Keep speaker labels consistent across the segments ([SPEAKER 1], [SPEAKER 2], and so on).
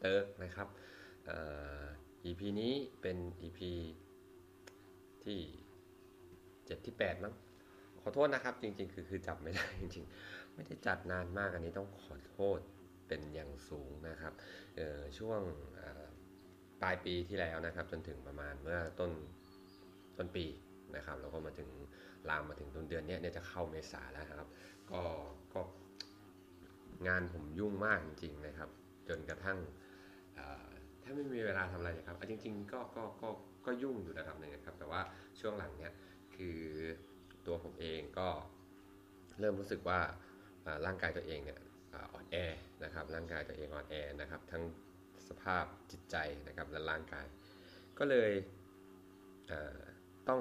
[SPEAKER 1] เติร์กนะครับ EP นี้เป็น EP ที่7ที่8มั้งขอโทษนะครับ จริง ๆ คือคือจับไม่ได้จริงๆ ไม่ได้จัดนานมากอันนี้ต้องขอโทษเป็นอย่างสูงนะครับช่วงปลายปีที่แล้วนะครับ จนถึงประมาณเมื่อต้นต้นปีนะครับแล้วก็มาถึงลามมาถึงต้นเดือนนี้เนี่ยจะเข้าเมษาแล้วครับ ก็ก็งานผมยุ่งมากจริงๆนะครับ จนกระทั่ง ถ้าไม่มีเวลาทำอะไรครับจริง ๆ ก็ก็ก็ก็ยุ่งอยู่ระดับหนึ่งครับ แต่ว่าช่วงหลังเนี้ยคือตัวผมเองก็เริ่มรู้สึกว่าร่างกายตัวเองเนี่ยอ่อนแอนะครับ ร่างกายตัวเองอ่อนแอนะครับ ทั้งสภาพจิตใจนะครับและร่างกาย ก็เลยต้อง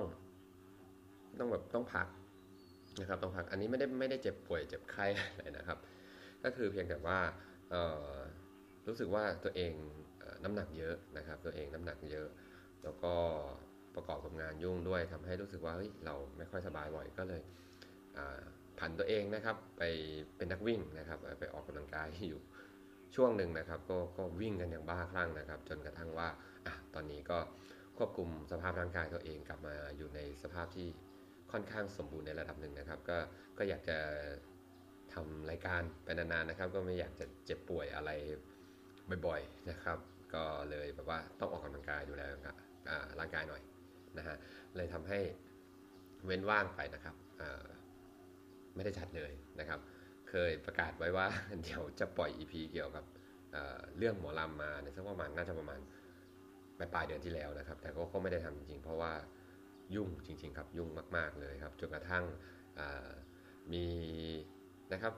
[SPEAKER 1] ต้องแบบต้องพักนะครับต้องพักอันนี้ไม่ได้ไม่ได้เจ็บป่วยเจ็บไข้อะไรนะครับ ก็คือเพียงแต่ว่ารู้สึกว่าตัวเอง น้ำหนักเยอะนะครับ ตัวเองน้ำหนักเยอะ แล้วก็ประกอบกับงานยุ่งด้วยทำให้รู้สึกว่าเฮ้ยเราไม่ค่อยสบายบ่อยก็เลยผันตัวเองนะครับ ไปเป็นนักวิ่งนะครับ ไปออกกำลังกายอยู่ช่วงหนึ่งนะครับก็ก็วิ่งกันอย่างบ้าคลั่งนะครับ จนกระทั่งว่าอะตอนนี้ก็ควบคุมสภาพร่างกายตัวเองกลับมาอยู่ในสภาพที่ค่อนข้างสมบูรณ์ในระดับหนึ่งนะครับ ก็ก็อยากจะทำรายการไปนานๆนะครับ ก็ไม่อยากจะเจ็บป่วยอะไรบ่อยๆนะครับ ก็เลยแบบว่าต้องออกกำลังกายดูแลร่างกายหน่อยนะฮะเลยทำให้เว้นว่างไปนะครับไม่ได้จัดเลยนะครับ เคยประกาศไว้ว่าเดี๋ยวจะปล่อย EP เกี่ยวกับเรื่องหมอลำมาในสักประมาณน่าจะประมาณปลายเดือนที่แล้วนะครับ แต่ก็ไม่ได้ทำจริงๆ เพราะว่ายุ่งจริง ๆ ครับยุ่งมาก ๆเลยครับจนกระทั่งมีนะครับ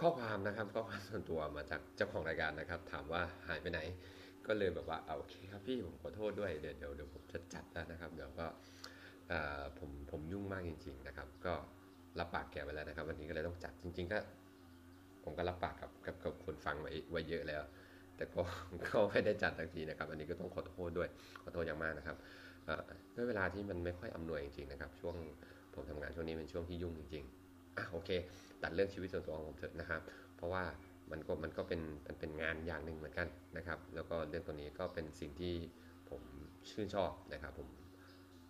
[SPEAKER 1] ข้อความนะครับข้อความส่วนตัวมาจากเจ้าของรายการนะครับ ถามว่าหายไปไหน ก็เลยแบบว่าเอาโอเคครับพี่ผมขอโทษด้วยเดี๋ยวเดี๋ยวเดี๋ยวผมจะจัดแล้วนะครับเดี๋ยวก็ผมผมยุ่งมากจริง ๆนะครับ ก็รับปากแกไปแล้วนะครับ วันนี้ก็เลยต้องจัดจริง ๆ ก็ ผมก็รับปากกับกับกับคนฟังไว้ไว้เยอะแล้ว แต่ก็ก็ไม่ได้จัดทันทีนะครับ อันนี้ก็ต้องขอโทษด้วยขอโทษอย่างมากนะครับด้วยเวลาที่มันไม่ค่อยอำนวยจริงๆนะครับ ช่วงผมทำงานช่วงนี้เป็นช่วงที่ยุ่งจริง ๆ อะโอเค ตัดเรื่องชีวิตส่วนตัวของผมเถอะนะครับ เพราะว่ามันก็มันก็เป็นมันเป็นงานอย่างหนึ่งเหมือนกันนะครับ แล้วก็เรื่องตัวนี้ก็เป็นสิ่งที่ผมชื่นชอบนะครับ ผม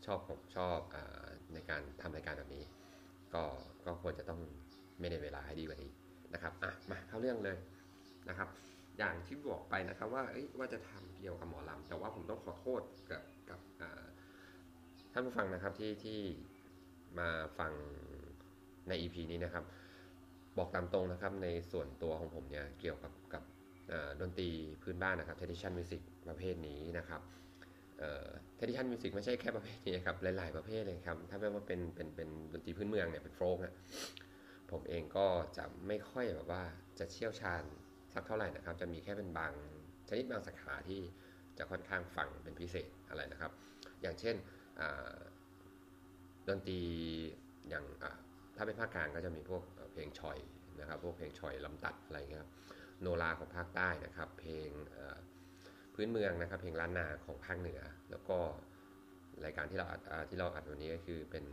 [SPEAKER 1] ชอบผมชอบอในการทำรายการแบบนี้ ก็ก็ควรจะต้องไม่ได้เวลาให้ดีกว่านี้นะครับอะมาเข้าเรื่องเลยนะครับ อย่างที่บอกไปนะครับว่าว่าจะทำเกี่ยวกับหมอลำแต่ว่าผมต้องขอโทษกับกับท่านผู้ฟังนะครับที่ที่มาฟัง ใน EP นี้นะครับ บอกตามตรงนะครับในส่วนตัวของผมเนี่ยเกี่ยวกับกับดนตรีพื้นบ้านนะครับ tradition music ประเภทนี้นะครับtradition music ไม่ใช่แค่ประเภทนี้ครับหลายๆประเภทเลยครับ ถ้าไม่ว่าเป็นเป็นเป็นดนตรีพื้นเมืองเนี่ยเป็น folk เนี่ยผมเองก็จะไม่ค่อยแบบว่าจะเชี่ยวชาญสักเท่าไหร่นะครับ จะมีแค่เป็นบางชนิดบางสาขาที่จะค่อนข้างฟังเป็นพิเศษอะไรนะครับ อย่างเช่นดนตรีอย่าง ถ้าเป็นภาคกลางก็จะมีพวกเพลงฉ่อยนะครับ พวกเพลงฉ่อยลำตัดอะไรเงี้ยครับโนราของภาคใต้นะครับ เพลงพื้นเมืองนะครับ เพลงล้านนาของภาคเหนือ แล้วก็รายการที่เราอัดที่เราอัดวันนี้ก็คือเป็น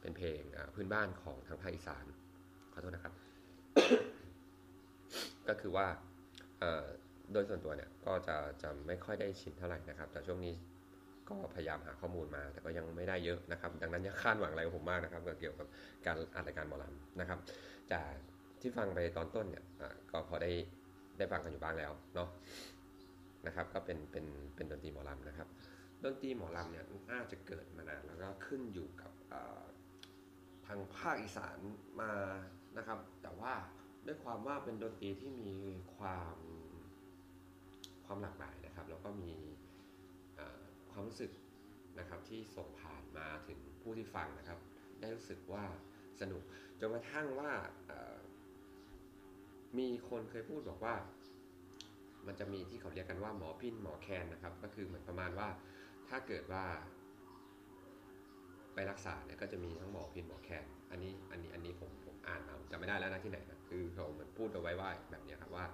[SPEAKER 1] เป็นเพลงพื้นบ้านของทางภาคอีสานขอโทษนะครับ ก็คือว่าโดยส่วนตัวเนี่ยก็จะจะไม่ค่อยได้ชินเท่าไหร่นะครับ แต่ช่วงนี้ ก็พยายามหาข้อมูลมา แต่ก็ยังไม่ได้เยอะนะครับ ดังนั้นอย่าคาดหวังอะไรกับผมมากนะครับเกี่ยวกับการอัดรายการหมอลำนะครับ จากที่ฟังไปตอนต้นเนี่ยก็พอได้ได้ฟังกันอยู่บ้างแล้วเนาะนะครับ ก็เป็นเป็นเป็นดนตรีหมอลำนะครับดนตรีหมอลำเนี่ยน่าจะเกิดมานานแล้วก็ขึ้นอยู่กับทางภาคอีสานมานะครับ แต่ว่าด้วยความว่าเป็นดนตรีที่มีความความหลากหลายนะครับ แล้วก็มี ความรู้สึกนะครับที่ส่งผ่านมาถึงผู้ที่ฟังนะครับ ได้รู้สึกว่าสนุกจนกระทั่งว่ามีคนเคยพูดบอกว่า มันจะมีที่เขาเรียกกันว่าหมอพินหมอแคนนะครับ ก็คือเหมือนประมาณว่าถ้าเกิดว่า ไปรักษาเนี่ยก็จะมีทั้งหมอพินหมอแคนอันนี้อันนี้อันนี้ผมผมอ่านมาจำไม่ได้แล้วนะที่ไหนนะคือเขาเหมือนพูดเอาไว้ว่าแบบนี้ครับว่า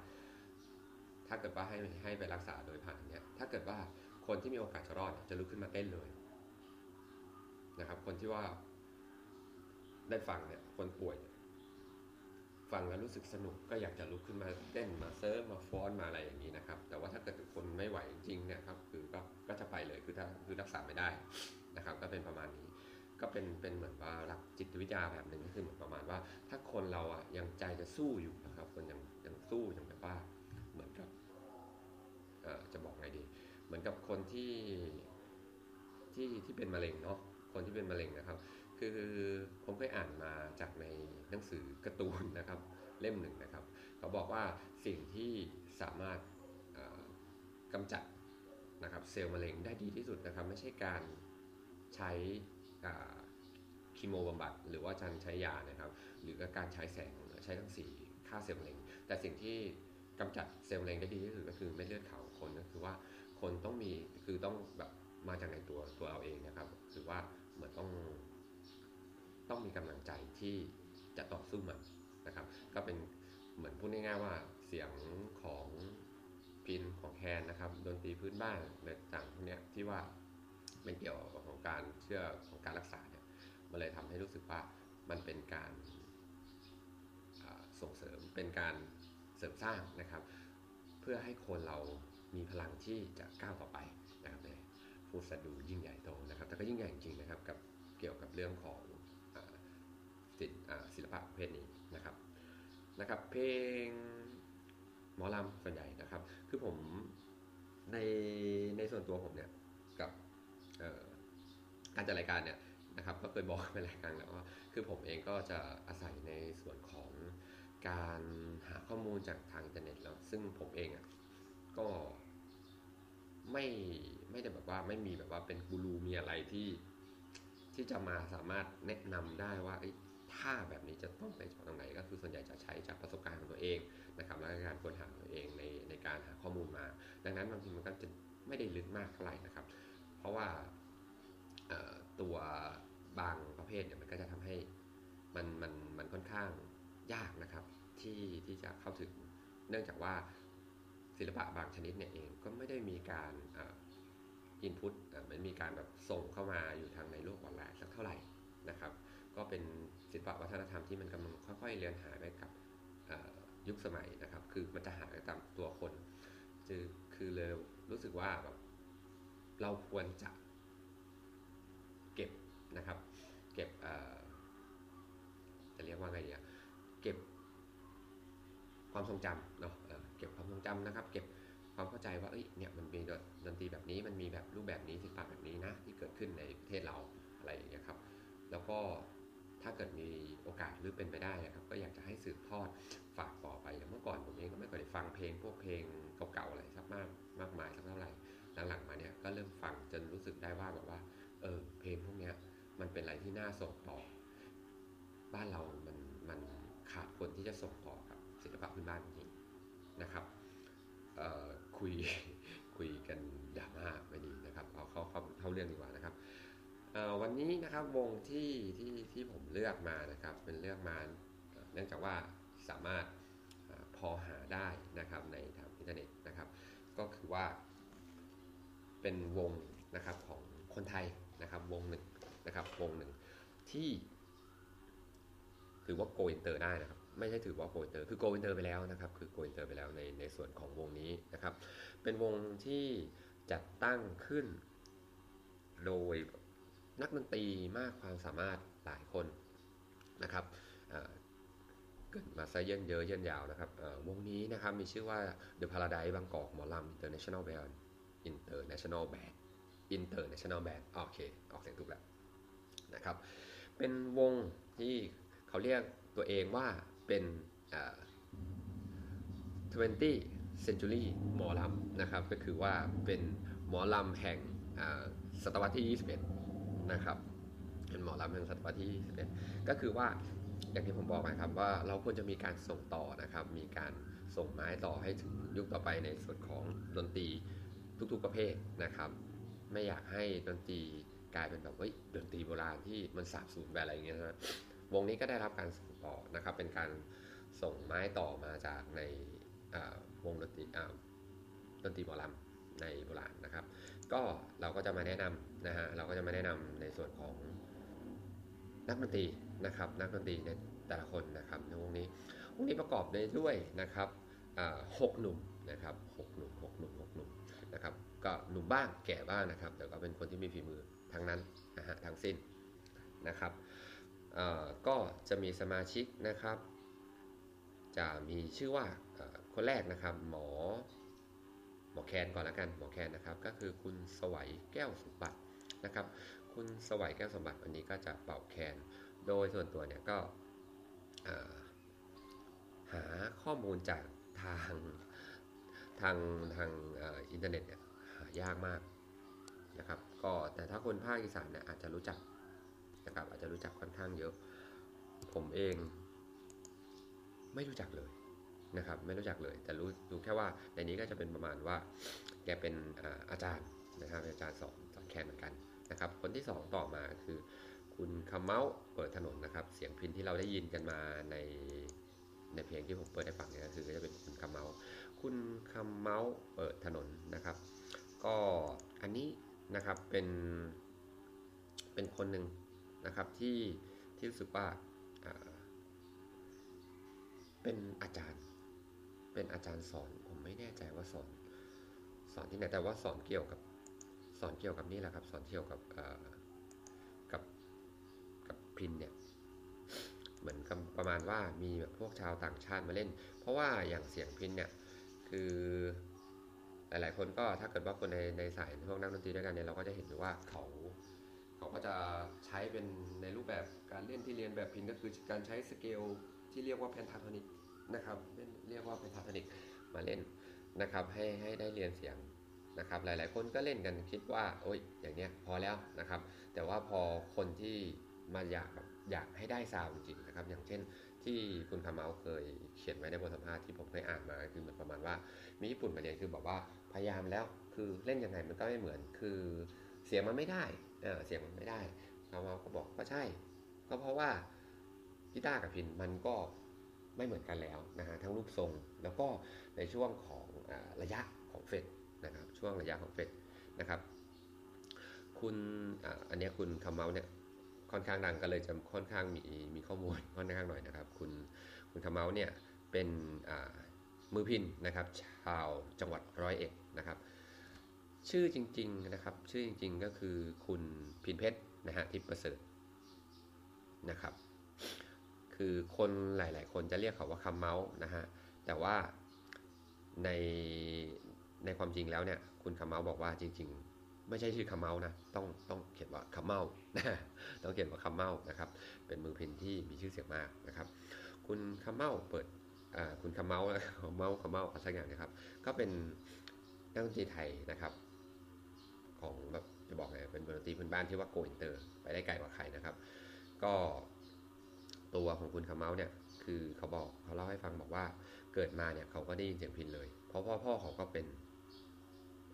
[SPEAKER 1] ถ้าเกิดว่าให้ให้ไปรักษาโดยผ่านเนี่ยถ้าเกิดว่า คนที่มีโอกาสจะรอดจะลุกขึ้นมาเต้นเลยนะครับ คนที่ว่าได้ฟังเนี่ยคนป่วยฟังแล้วรู้สึกสนุกก็อยากจะลุกขึ้นมาเต้นมาเซิร์ฟมาฟ้อนมาอะไรอย่างนี้นะครับ แต่ว่าถ้าเกิดคนไม่ไหวจริงเนี่ยครับคือก็ก็จะไปเลยคือถ้าคือรักษาไม่ได้นะครับ ก็เป็นประมาณนี้ ก็เป็นเป็นเหมือนว่าหลักจิตวิทยาแบบหนึ่งก็คือเหมือนประมาณว่า ถ้าคนเราอะยังใจจะสู้อยู่นะครับ คนยังยังสู้ยังแบบว่าเหมือนกับจะบอกไงดี เหมือนกับคนที่ที่ที่เป็นมะเร็งเนาะคนที่เป็นมะเร็งนะครับ คือผมเคยอ่านมาจากในหนังสือการ์ตูนนะครับ เล่มหนึ่งนะครับ เขาบอกว่าสิ่งที่สามารถเอ่อกำจัดนะครับเซลล์มะเร็งได้ดีที่สุดนะครับ ไม่ใช่การใช้อ่าคีโมบำบัด หรือว่าการใช้ยานะครับ หรือการใช้แสงใช้ทั้งสีฆ่าเซลล์มะเร็ง แต่สิ่งที่กำจัดเซลล์มะเร็งได้ดีที่สุดก็คือเม็ดเลือดขาวคนก็คือว่า คนต้องมีคือต้องแบบมาจากในตัวตัวเราเองนะครับคือว่าเหมือนต้อง ต้องมีกำลังใจที่จะต่อสู้มันนะครับ ก็เป็นเหมือนพูดง่ายๆว่าเสียงของพินของแคนนะครับดนตรีพื้นบ้านในต่างพวกนี้ที่ว่าเป็นเกี่ยวกับของการเชื่อของการรักษาเนี่ยมันเลยทำให้รู้สึกว่ามันเป็นการส่งเสริมเป็นการเสริมสร้างนะครับ เพื่อให้คนเรา มีพลังที่จะก้าวต่อไปนะครับเนี่ยพูดสะดูยิ่งใหญ่โตนะครับแต่ก็ยิ่งใหญ่จริงๆนะครับกับเกี่ยวกับเรื่องของศิลป์อ่าศิลปะประเภทนี้นะครับนะครับ เพลงหมอลำส่วนใหญ่นะครับ คือผมในในส่วนตัวผมเนี่ยกับการจัดรายการเนี่ยนะครับก็เคยบอกไปหลายครั้งแล้วว่าคือผมเองก็จะอาศัยในส่วนของการหาข้อมูลจากทางอินเทอร์เน็ตแล้ว ซึ่งผมเองอะ ก็ไม่ไม่ได้แบบว่าไม่มีแบบว่าเป็นกูรูมีอะไรที่ที่จะมาสามารถแนะนำได้ว่าเอ้ท่าแบบนี้จะต้องไปจากตรงไหนก็คือส่วนใหญ่จะใช้จากประสบการณ์ของตัวเองนะครับและการค้นหาตัวเองในในการหาข้อมูลมา ดังนั้นบางทีมันก็จะไม่ได้ลึกมากเท่าไหร่นะครับ เพราะว่าตัวบางประเภทเนี่ยมันก็จะทำให้มันมันมันค่อนข้างยากนะครับที่ที่จะเข้าถึง เนื่องจากว่า ศิลปะบางชนิดเนี่ยเองก็ไม่ได้มีการอินพุตมันมีการแบบส่งเข้ามาอยู่ทางในโลกออนไลน์สักเท่าไหร่นะครับ ก็เป็นศิลปวัฒนธรรมที่มันกำลังค่อยๆเลือนหายไปกับยุคสมัยนะครับ คือมันจะหายไปตามตัวคนคือคือเลยรู้สึกว่าแบบเราควรจะเก็บนะครับ เก็บจะเรียกว่าไงดีอะเก็บความทรงจำเนาะ เออเก็บความทรงจำนะครับ เก็บความเข้าใจว่าเอ้ยเนี่ยมันมีดนตรีแบบนี้มันมีแบบรูปแบบนี้ศิลปะแบบนี้นะที่เกิดขึ้นในประเทศเราอะไรอย่างเงี้ยครับแล้วก็ถ้าเกิดมีโอกาสหรือเป็นไปได้นะครับ ก็อยากจะให้สืบทอดฝากต่อไปอย่างเมื่อก่อนผมเองก็ไม่เคยได้ฟังเพลงพวกเพลงเก่าๆอะไรสักมากมากมายสักเท่าไหร่หลังๆมาเนี่ยก็เริ่มฟังจนรู้สึกได้ว่าแบบว่าเออเพลงพวกเนี้ยมันเป็นอะไรที่น่าส่งต่อ บ้านเรามันมันขาดคนที่จะส่งต่อกับศิลปะพื้นบ้านจริงๆนะครับ คุยคุยกันดราม่าไม่ดีนะครับเอาเข้าเข้าเข้าเรื่องดีกว่านะครับวันนี้นะครับวงที่ที่ที่ผมเลือกมานะครับ เป็นเลือกมาเนื่องจากว่าสามารถอพอหาได้นะครับในทางอินเทอร์เน็ตนะครับ ก็คือว่าเป็นวงนะครับของคนไทยนะครับวงหนึ่งนะครับวงหนึ่งที่ถือว่า go inter ได้นะครับ ไม่ใช่ถือว่า go inter คือ go inter ไปแล้วนะครับ คือ go inter ไปแล้วในในส่วนของวงนี้นะครับ เป็นวงที่จัดตั้งขึ้น โดยนักดนตรีมากความสามารถหลายคนนะครับเกิดมาซะเยินเยอะเยินยาวนะครับวงนี้นะครับมีชื่อว่า The Paradise บางกอกหมอลำ International Band International Band International Band โอเค ออกเสียงถูกแล้วนะครับ เป็นวงที่เขาเรียกตัวเองว่า เป็นเอ่อ20 century หมอลำนะครับ ก็คือว่าเป็นหมอลำแห่งศตวรรษที่ 21 นะครับเป็นหมอลำแห่งศตวรรษที่ 21 ก็คือว่าอย่างที่ผมบอกนะครับว่าเราควรจะมีการส่งต่อนะครับ มีการส่งไม้ต่อให้ถึงยุคต่อไปในส่วนของดนตรีทุกๆประเภทนะครับ ไม่อยากให้ดนตรีกลายเป็นแบบเฮ้ยดนตรีโบราณที่มันสาบสูญไปอะไรอย่างเงี้ยนะวงนี้ก็ได้รับการส่ง ต่อนะครับ เป็นการส่งไม้ต่อมาจากในวงดนตรีอ่าดนตรีหมอลำในโบราณนะครับ ก็เราก็จะมาแนะนำนะฮะเราก็จะมาแนะนำในส่วนของนักดนตรีนะครับ นักดนตรีในแต่ละคนนะครับในวงนี้วงนี้ประกอบไปด้วยนะครับหกหนุ่มนะครับหกหนุ่มหกหนุ่มหกหนุ่มนะครับก็หนุ่มบ้างแก่บ้างนะครับ แต่ก็เป็นคนที่มีฝีมือทั้งนั้นนะฮะทั้งสิ้นนะครับ ก็จะมีสมาชิกนะครับ จะมีชื่อว่าคนแรกนะครับหมอหมอแคนก่อนละกันหมอแคนนะครับ ก็คือคุณสวัยแก้วสมบัตินะครับ คุณสวัยแก้วสมบัติวันนี้ก็จะเป่าแคน โดยส่วนตัวเนี่ยก็หาข้อมูลจากทางทางทางอินเทอร์เน็ตเนี่ยหายากมากนะครับ ก็แต่ถ้าคนภาคอีสานเนี่ยอาจจะรู้จัก นะครับ อาจจะรู้จักค่อนข้างเยอะ ผมเอง ไม่รู้จักเลยนะครับ ไม่รู้จักเลย แต่รู้รู้แค่ว่าในนี้ก็จะเป็นประมาณว่า แกเป็นอาอาจารย์นะครับอาจารย์สอนสอนแคนเหมือนกันนะครับ คนที่สองต่อมาคือ คุณคำเมาเปิดถนนนะครับ เสียงพินที่เราได้ยินกันมาในในเพลงที่ผมเปิดให้ฟังเนี่ยก็คือจะเป็นคุณคำเมาคุณคำเมาเปิดถนนนะครับ ก็อันนี้นะครับเป็นเป็นคนหนึ่ง นะครับที่ที่รู้สึกว่าเป็นอาจารย์ เป็นอาจารย์สอนผมไม่แน่ใจว่าสอนสอนที่ไหนแต่ว่าสอนเกี่ยวกับสอนเกี่ยวกับนี่แหละครับ สอนเกี่ยวกับกับกับพิณเนี่ยเหมือนกับประมาณว่ามีแบบพวกชาวต่างชาติมาเล่น เพราะว่าอย่างเสียงพิณเนี่ยคือหลาย ๆ คนก็ถ้าเกิดว่าคนในในสายพวกนักดนตรีด้วยกันเนี่ยเราก็จะเห็นว่าเขาเขาก็จะ ใช้เป็นในรูปแบบการเล่นที่เลียนแบบพิณก็คือการใช้สเกลที่เรียกว่า pentatonic นะครับเรียกว่า pentatonic มาเล่นนะครับให้ให้ได้เลียนเสียงนะครับหลายๆ คนก็เล่นกันคิดว่าโอ้ยอย่างเนี้ยพอแล้วนะครับ แต่ว่าพอคนที่มาอยากแบบอยากให้ได้ซาวจริงๆนะครับ อย่างเช่นที่คุณคำเม้าเคยเขียนไว้ในบทสัมภาษณ์ที่ผมเคยอ่านมาคือเหมือนประมาณว่า มีญี่ปุ่นมาเรียนคือบอกว่าพยายามแล้วคือเล่นยังไงมันก็ไม่เหมือนคือเสียงมันไม่ได้เออเสียงมันไม่ได้ คำเม้าก็บอกก็ใช่ ก็เพราะว่ากีตาร์กับพิณมันก็ไม่เหมือนกันแล้วนะฮะทั้งรูปทรงแล้วก็ในช่วงของอระยะของ fretนะครับช่วงระยะของเฟดนะครับ คุณออันนี้คุณคำเมาเนี่ยค่อนข้างดังก็เลยจะค่อนข้างมีมีข้อมูลค่อนข้างหน่อยนะครับ คุณคุณคำเมาเนี่ยเป็นมือพินนะครับชาวจังหวัดร้อยเอ็ดนะครับ ชื่อจริงๆนะครับชื่อจริงๆก็คือคุณพินเพชร นะฮะทิพย์ประเสริฐนะครับ คือคนหลาย ๆ คนจะเรียกเขาว่าคำเมาส์นะฮะแต่ว่าในในความจริงแล้วเนี่ยคุณคำเมาส์บอกว่าจริง ๆ ไม่ใช่ชื่อคำเมาส์นะต้องต้องเขียนว่าคำเมาส์ต้องเขียนว่าคำเมาส์นะครับ เป็นมือพินที่มีชื่อเสียงมากนะครับ คุณคำเมาส์เปิดคุณคำเมาส์คำเมาส์คำเมาส์อะไรสักอย่างนะครับ ก็เป็นนักดนตรีไทยนะครับ ของแบบ จะบอกไงเป็นดนตรีพื้นบ้านที่ว่าโกอินเตอร์ไปได้ไกลกว่าใครนะครับ ก็ตัวของคุณคำเมาส์เนี่ยคือเขาบอกเขาเล่าให้ฟังบอกว่าเกิดมาเนี่ยเขาก็ได้ยินเสียงพินเลย เพราะพ่อพ่อเขาก็เป็น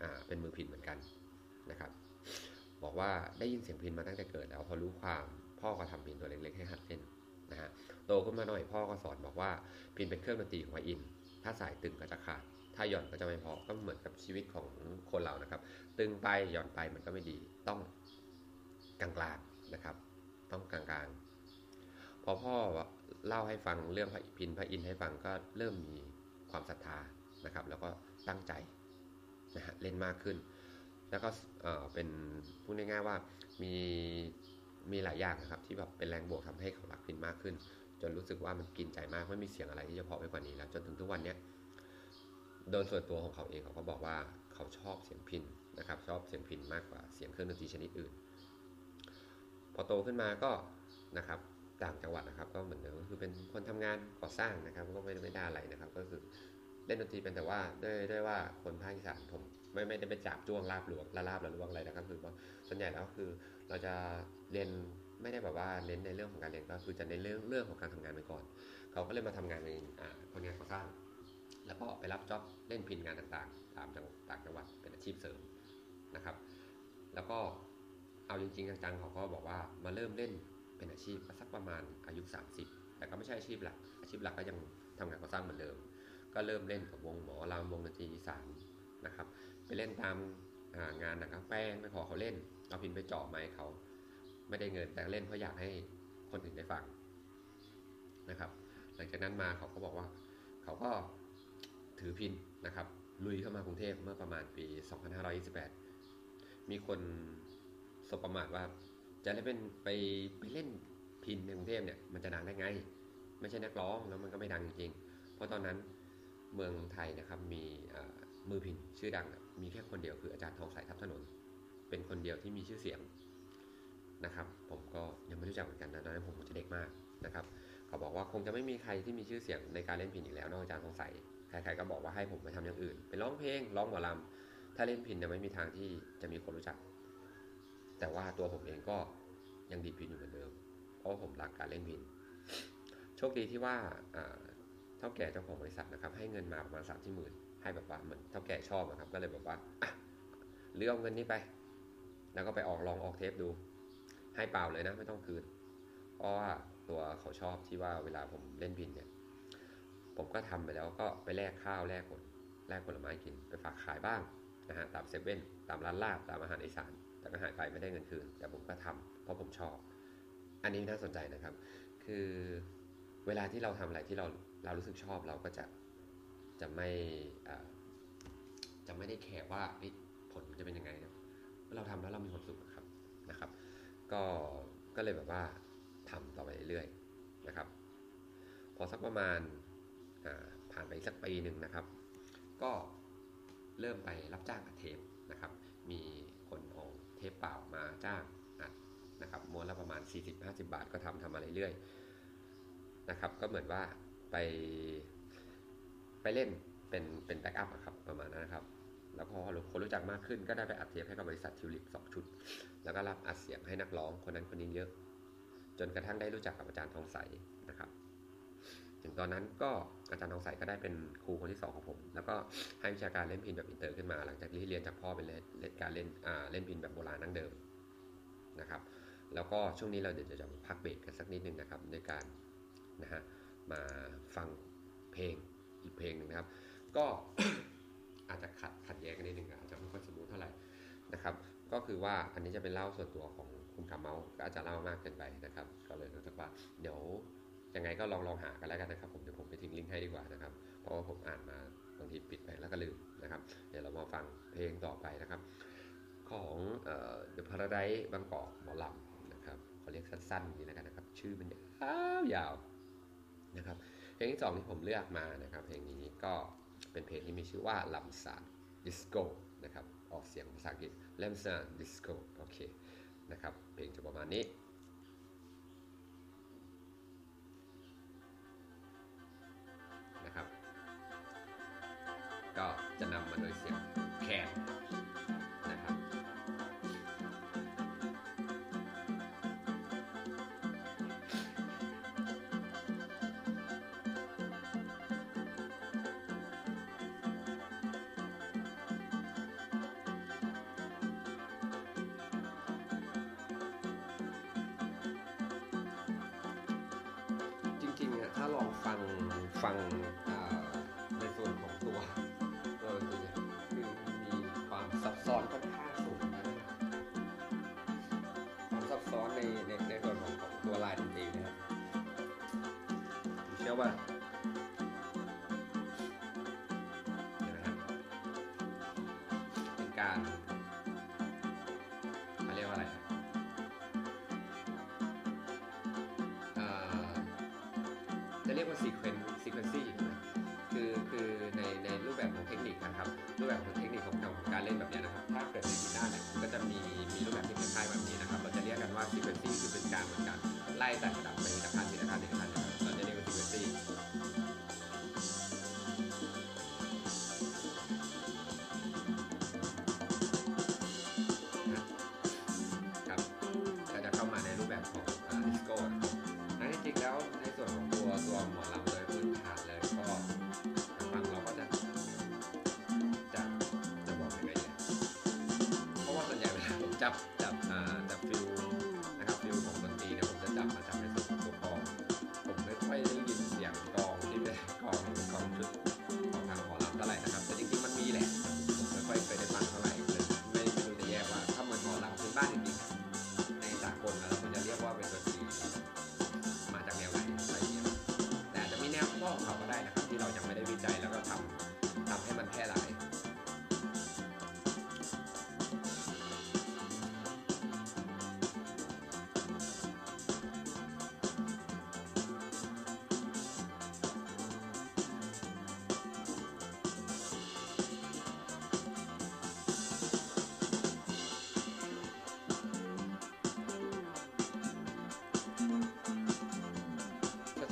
[SPEAKER 1] อ่าเป็นมือพินเหมือนกันนะครับ บอกว่าได้ยินเสียงพินมาตั้งแต่เกิดแล้วพอรู้ความพ่อก็ทำพินตัวเล็กๆให้หัดเล่นนะฮะโตขึ้นมาหน่อยพ่อก็สอนบอกว่าพินเป็นเครื่องดนตรีของไวอิน ถ้าสายตึงก็จะขาด ถ้าหย่อนก็จะไม่พอก็เหมือนกับชีวิตของคนเรานะครับ ตึงไปหย่อนไปมันก็ไม่ดี ต้องกลางๆนะครับ ต้องกลางๆ พอพ่อเล่าให้ฟังเรื่องพระพินพระอินทร์ให้ฟังก็เริ่มมีความศรัทธานะครับ แล้วก็ตั้งใจนะฮะเล่นมากขึ้น แล้วก็เอ่อเป็นพูดง่ายๆว่ามีมีหลายอย่างนะครับ ที่แบบเป็นแรงบวกทำให้เขารักพินมากขึ้น จนรู้สึกว่ามันกินใจมากไม่มีเสียงอะไรที่จะพอไปกว่านี้แล้ว จนถึงทุกวันเนี้ย โดยส่วนตัวของเขาเองเขาก็บอกว่าเขาชอบเสียงพินนะครับ ชอบเสียงพินมากกว่าเสียงเครื่องดนตรีชนิดอื่น พอโตขึ้นมาก็นะครับต่างจังหวัดนะครับ ก็เหมือนเดิมคือเป็นคนทำงานก่อสร้างนะครับ ก็ไม่ได้ไม่ได้อะไรนะครับ ก็คือเล่นดนตรีเป็นแต่ว่าด้วยด้วยว่าคนภาคอีสานผมไม่ไม่ได้ไปจับจ้วงลาบหลวงละลาบละลวงอะไรนะครับ คือว่าส่วนใหญ่แล้วคือเราจะเรียนไม่ได้แบบว่าเน้นในเรื่องของการเรียนก็คือจะในเรื่องเรื่องของการทำงานไปก่อน เขาก็เลยมาทำงานในอ่าคนงานก่อสร้าง แล้วก็ไปรับจ็อบเล่นพินงานต่างๆ ตามจังต่างจังหวัดเป็นอาชีพเสริมนะครับ แล้วก็เอาจริงๆจังๆเขาก็บอกว่ามาเริ่มเล่นเป็นอาชีพสักประมาณอายุ 30 แต่ก็ไม่ใช่อาชีพหลัก อาชีพหลักก็ยังทำงานก่อสร้างเหมือนเดิม ก็เริ่มเล่นกับวงหมอลำวงดนตรีอีสานนะครับ ไปเล่นตามางานหนังกลาแปลงไปขอเขาเล่น เอาพินไปเจาะไม้เขาไม่ได้เงินแต่เล่นเพราะอยากให้คนอื่นได้ฟังนะครับ หลังจากนั้นมาเขาก็บอกว่า เขาก็ ถือพินนะครับ ลุยเข้ามากรุงเทพเมื่อประมาณปี 2528 มีคนสบประมาทว่า จะได้เป็นไปไปเล่นพินในกรุงเทพเนี่ยมันจะดังได้ไง ไม่ใช่นักร้องแล้วมันก็ไม่ดังจริงๆ เพราะตอนนั้นเมืองไทยนะครับมีมือพินชื่อดัง มีแค่คนเดียวคืออาจารย์ทองสายทับถนน เป็นคนเดียวที่มีชื่อเสียงนะครับ ผมก็ยังไม่รู้จักเหมือนกันนะตอนนั้นผมจะเด็กมากนะครับเขาบอกว่าคงจะไม่มีใครที่มีชื่อเสียงในการเล่นพินอีกแล้วนอกจากอาจารย์ทองสาย ใครๆก็บอกว่าให้ผมไปทำอย่างอื่น ไปร้องเพลงร้องหมอลำถ้าเล่นพินเนี่ยไม่มีทางที่จะมีคนรู้จัก แต่ว่าตัวผมเองก็ยังดีดพินอยู่เหมือนเดิม เพราะผมรักการเล่นพิน โชคดีที่ว่าเท่าแก่เจ้าของบริษัทนะครับ ให้เงินมาประมาณสามที่หมื่นให้แบบว่าเหมือนเท่าแก่ชอบนะครับ ก็เลยแบบว่าเลือกเงินนี้ไป แล้วก็ไปออกลองออกเทปดู ให้เปล่าเลยนะ ไม่ต้องคืน เพราะว่าตัวเขาชอบที่ว่าเวลาผมเล่นพินเนี่ย ผมก็ทำไปแล้วก็ไปแลกข้าวแลกผลแลกผลไม้กินไปฝากขายบ้างนะฮะตามเซเว่นตามร้านลาบตามอาหารอีสานแต่ก็หายไปไม่ได้เงินคืน แต่ผมก็ทำเพราะผมชอบ อันนี้น่าสนใจนะครับ คือเวลาที่เราทำอะไรที่เราเรารู้สึกชอบเราก็จะจะไม่จะไม่ได้แคร์ว่าผลจะเป็นยังไงเราทำแล้วเรามีความสุขครับนะครับ ก็ก็เลยแบบว่าทำต่อไปเรื่อยๆนะครับ พอสักประมาณ ผ่านไปสักปีหนึ่งนะครับ ก็เริ่มไปรับจ้างอัดเทปนะครับ มีคนเอาเทปเปล่ามาจ้างอัดนะครับม้วนละประมาณ 40-50 บาทก็ทำทำมาเรื่อยๆนะครับ ก็เหมือนว่าไปไปเล่นเป็นเป็น backup ครับประมาณนั้นนะครับ แล้วพอคนรู้จักมากขึ้นก็ได้ไปอัดเทปให้กับบริษัททิวลิปสองชุด แล้วก็รับอัดเสียงให้นักร้องคนนั้นคนนี้เยอะ จนกระทั่งได้รู้จักกับอาจารย์ทองใสนะครับ ถึงตอนนั้นก็อาจารย์ทองใสก็ได้เป็นครูคนที่สองของผม แล้วก็ให้วิชาการเล่นพิณแบบอินเตอร์ขึ้นมา หลังจากที่เรียนจากพ่อเป็นเล่นการเล่นอ่าเล่นพิณแบบโบราณดั้งเดิมนะครับ แล้วก็ช่วงนี้เราเดี๋ยวจะพักเบรกกันสักนิดนึงนะครับในการนะฮะมาฟังเพลงอีกเพลงหนึ่งนะครับ ก็อาจจะขัดขัดแย้งกันนิดนึงอาจจะไม่ค่อยสมบูรณ์เท่าไหร่นะครับก็คือว่าอันนี้จะเป็นเล่าส่วนตัวของคุณคำเม้าก็อาจจะเล่ามากเกินไปนะครับ ก็เลยรู้สึกว่าเดี๋ยว ยังไงก็ลองลองหากันแล้วกันนะครับ ผมเดี๋ยวผมไปทิ้งลิงก์ให้ดีกว่านะครับ เพราะว่าผมอ่านมาบางทีปิดไปแล้วก็ลืมนะครับ เดี๋ยวเรามาฟังเพลงต่อไปนะครับ ของเอ่อ The Paradise บางกอกหมอลำนะครับเขาเรียกสั้นๆนี้แล้วกันนะครับ ชื่อมันยาวยาวนะครับเพลงที่สองที่ผมเลือกมานะครับเพลงนี้ก็เป็นเพลงที่มีชื่อว่าลำสานดิสโก้นะครับออกเสียงภาษาอังกฤษลำสานดิสโก้โอเคนะครับเพลงจะประมาณนี้ จะนำมาโดยเสียงแคนนะครับจริงๆอะถ้าลองฟังฟัง จะเรียกว่า sequence sequency นะคือคือในในรูปแบบของเทคนิคนะครับ รูปแบบของเทคนิคของของการเล่นแบบนี้นะครับ ถ้าเกิดในกีตาร์เนี่ยก็จะมีมีรูปแบบที่คล้ายๆแบบนี้นะครับ เราจะเรียกกันว่า sequency คือเป็นการเหมือนกันไล่แต่ระดับไปนะครับ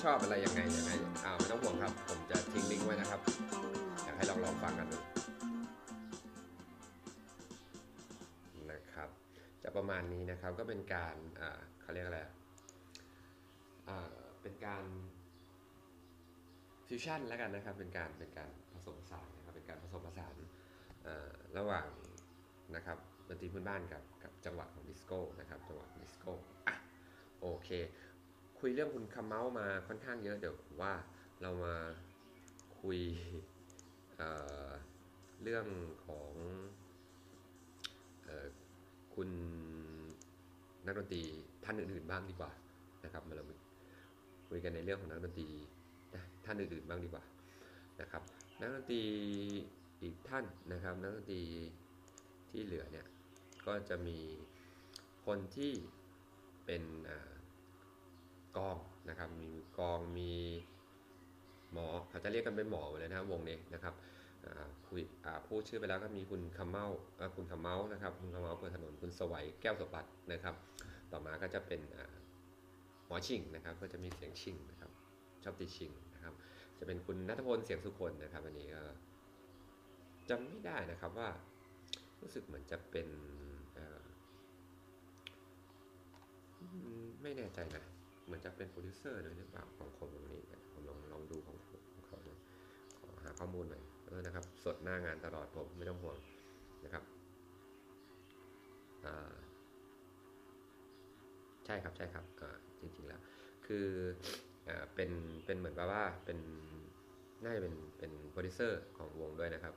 [SPEAKER 1] ชอบอะไรยังไงยังไงอ่าไม่ต้องห่วงครับ ผมจะทิ้งลิงก์ไว้นะครับ อยากให้ลองลองฟังกันดูนะครับ จะประมาณนี้นะครับก็เป็นการอ่าเขาเรียกอะไรอ่าเป็นการฟิวชั่นแล้วกันนะครับ เป็นการเป็นการผสมผสานนะครับ เป็นการผสมผสานอ่าระหว่างนะครับดนตรีพื้นบ้านกับกับจังหวะของดิสโก้นะครับจังหวะดิสโก้อะโอเค คุยเรื่องคุณคำเมาส์มาค่อนข้างเยอะเดี๋ยวว่าเรามาคุยเเรื่องของออคุณนักดนตรีท่านอื่นๆบ้างดีกว่านะครับมาเราคุยกันในเรื่องของนักดนตรีท่านอื่นๆบ้างดีกว่านะครับนักดนตรีอีกท่านนะครับนักดนตรีที่เหลือเนี่ยก็จะมีคนที่เป็นอ่า กองนะครับ มีกองมีหมอเขาจะเรียกกันเป็นหมอเลยนะครับวงนี้นะครับคุยพูดชื่อไปแล้วก็มีคุณคำเมาคุณคำเมานะครับ คุณคำเมาเปิดถนนคุณสวัยแก้วสมบัตินะครับ ต่อมาก็จะเป็นหมอชิงนะครับ ก็จะมีเสียงชิงนะครับ ชอบตีชิงนะครับ จะเป็นคุณนัทพลเสียงสุคนนะครับ อันนี้ก็จำไม่ได้นะครับว่ารู้สึกเหมือนจะเป็นไม่แน่ใจนะ เหมือนจะเป็นโปรดิวเซอร์ด้วยหรือเปล่าของคนตรงนี้ผมลองลองดูของของเขาขอหาข้อมูลหน่อยเออนะครับ สดหน้างานตลอดผมไม่ต้องห่วงนะครับใช่ครับใช่ครับจริงๆแล้ว คืออเป็นเป็นเหมือนกับว่าเป็นน่าจะเป็นเป็นโปรดิวเซอร์ของวงด้วยนะครับ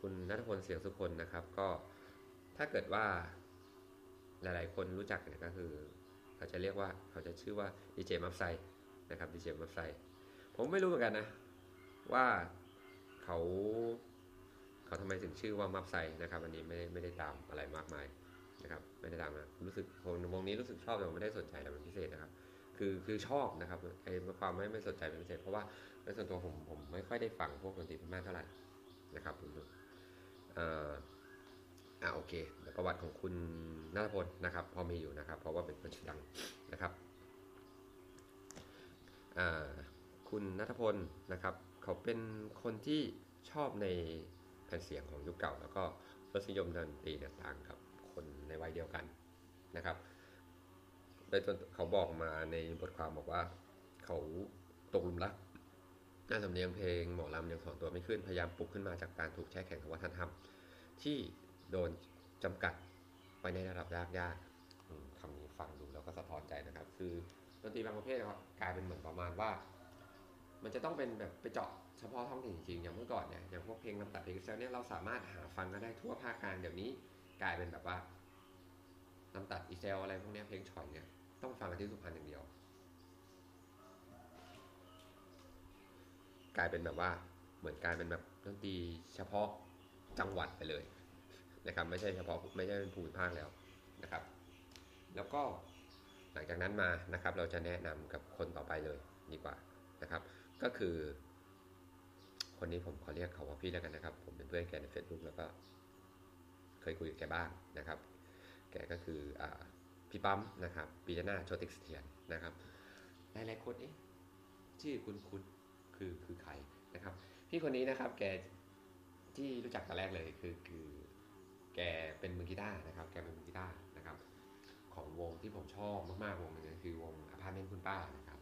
[SPEAKER 1] คุณณัฐพลเสียงสุคนธ์นะครับ ก็ถ้าเกิดว่าหลายๆ คนรู้จักเนี่ยก็คือ เขาจะเรียกว่าเขาจะชื่อว่าดีเจ Maft Sai นะครับดีเจ Maft Sai ผมไม่รู้เหมือนกันนะ ว่าเขาเขาทำไมถึงชื่อว่า Maft Sai นะครับ อันนี้ไม่ได้ไม่ได้ตามอะไรมากมายนะครับ ไม่ได้ตามนะรู้สึกคนวงนี้รู้สึกชอบแต่ไม่ได้สนใจอะไรเป็นพิเศษนะครับ คือคือชอบนะครับไอ้ความไม่ไม่สนใจเป็นพิเศษ เพราะว่าในส่วนตัวผมผมไม่ค่อยได้ฟังพวกดนตรีพื้นบ้านเท่าไหร่นะครับผมอ่า อ่าโอเคประวัติของคุณนัทพลนะครับพอมีอยู่นะครับ เพราะว่าเป็นคนชื่อดังนะครับอ่าคุณนัทพลนะครับเขาเป็นคนที่ชอบในแผ่นเสียงของยุคเก่า แล้วก็รสนิยมดนตรีต่างกับคนในวัยเดียวกันนะครับโดยเขาบอกมาในบทความบอกว่า เขาตกหลุมรักน่าสำเนียงเพลงหมอลำยังสอนตัวไม่ขึ้น พยายามปลุกขึ้นมาจากการถูกแช่แข็งของวัฒนธรรม ที่ โดนจำกัดไปในระดับยากยากคำนี้ฟังดูแล้วก็สะท้อนใจนะครับ คือดนตรีบางประเภทกลายเป็นเหมือนประมาณว่า มันจะต้องเป็นแบบไปเจาะเฉพาะท้องถิ่นจริงอย่างเมื่อก่อนเนี่ยอย่างพวกเพลงลำตัดเพลงเซลเนี่ยเราสามารถหาฟังกันได้ทั่วภาคกลางเดี๋ยวนี้กลายเป็นแบบว่าลำตัดอีเซลอะไรพวกนี้เพลงฉ่อยเนี่ยต้องฟังกันที่สุพรรณอย่างเดียว กลายเป็นแบบว่าเหมือนกลายเป็นแบบดนตรีเฉพาะจังหวัดไปเลย นะครับไม่ใช่เฉพาะไม่ใช่เป็นภูมิภาคแล้วนะครับ แล้วก็หลังจากนั้นมานะครับเราจะแนะนำกับคนต่อไปเลยดีกว่านะครับ ก็คือ คนนี้ผมขอเรียกเขาว่าพี่แล้วกันนะครับ ผมเป็นเพื่อนแกใน Facebook แล้วก็ เคยคุยกับแกบ้างนะครับ แกก็คือพี่ปั๊มนะครับปิย์นาท โชติกเสถียรนะครับหลายๆคนเอ๊ะชื่อคุณคุณคือคือใครนะครับ พี่คนนี้นะครับ แกที่รู้จักแต่แรกเลยคือคือ แกเป็นมือกีตาร์นะครับ แกเป็นมือกีตาร์นะครับ ของวงที่ผมชอบมากๆวงนึงคือวงอพาร์ตเมนต์คุณป้านะครับ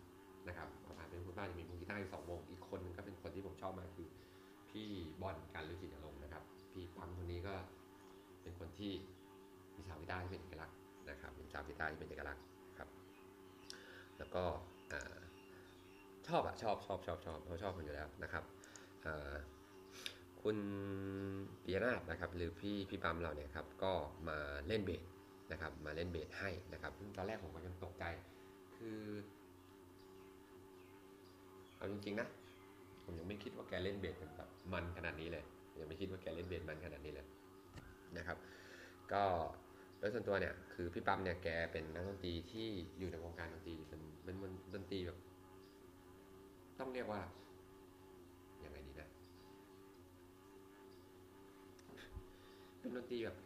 [SPEAKER 1] นะครับอพาร์ตเมนต์คุณป้าจะมีมือกีตาร์อยู่สองวงอีกคนนึงก็เป็นคนที่ผมชอบมากคือ พี่บอลการลุจิตอารมณ์นะครับ พี่ปั๊มคนนี้ก็เป็นคนที่มีสาวกีตาร์ที่เป็นเอกลักษณ์นะครับเป็นสาวกีตาร์ที่เป็นเอกลักษณ์ครับ แล้วก็ชอบอะชอบชอบชอบชอบเขาชอบคนอยู่แล้วนะครับ คุณปียนาถนะครับ หรือพี่พี่ปั๊มเราเนี่ยครับก็มาเล่นเบสนะครับมาเล่นเบสให้นะครับตอนแรกผมก็ยังตกใจ คือเอาจริงๆนะผมยังไม่คิดว่าแกเล่นเบสแบบมันขนาดนี้เลยยังไม่คิดว่าแกเล่นเบสมันขนาดนี้เลยนะครับ ก็โดยส่วนตัวเนี่ยคือพี่ปั๊มเนี่ยแกเป็นนักดนตรีที่อยู่ในวงการดนตรีเป็นเป็นดนตรีแบบ ต้องเรียกว่า เป็นดนตรีแบบ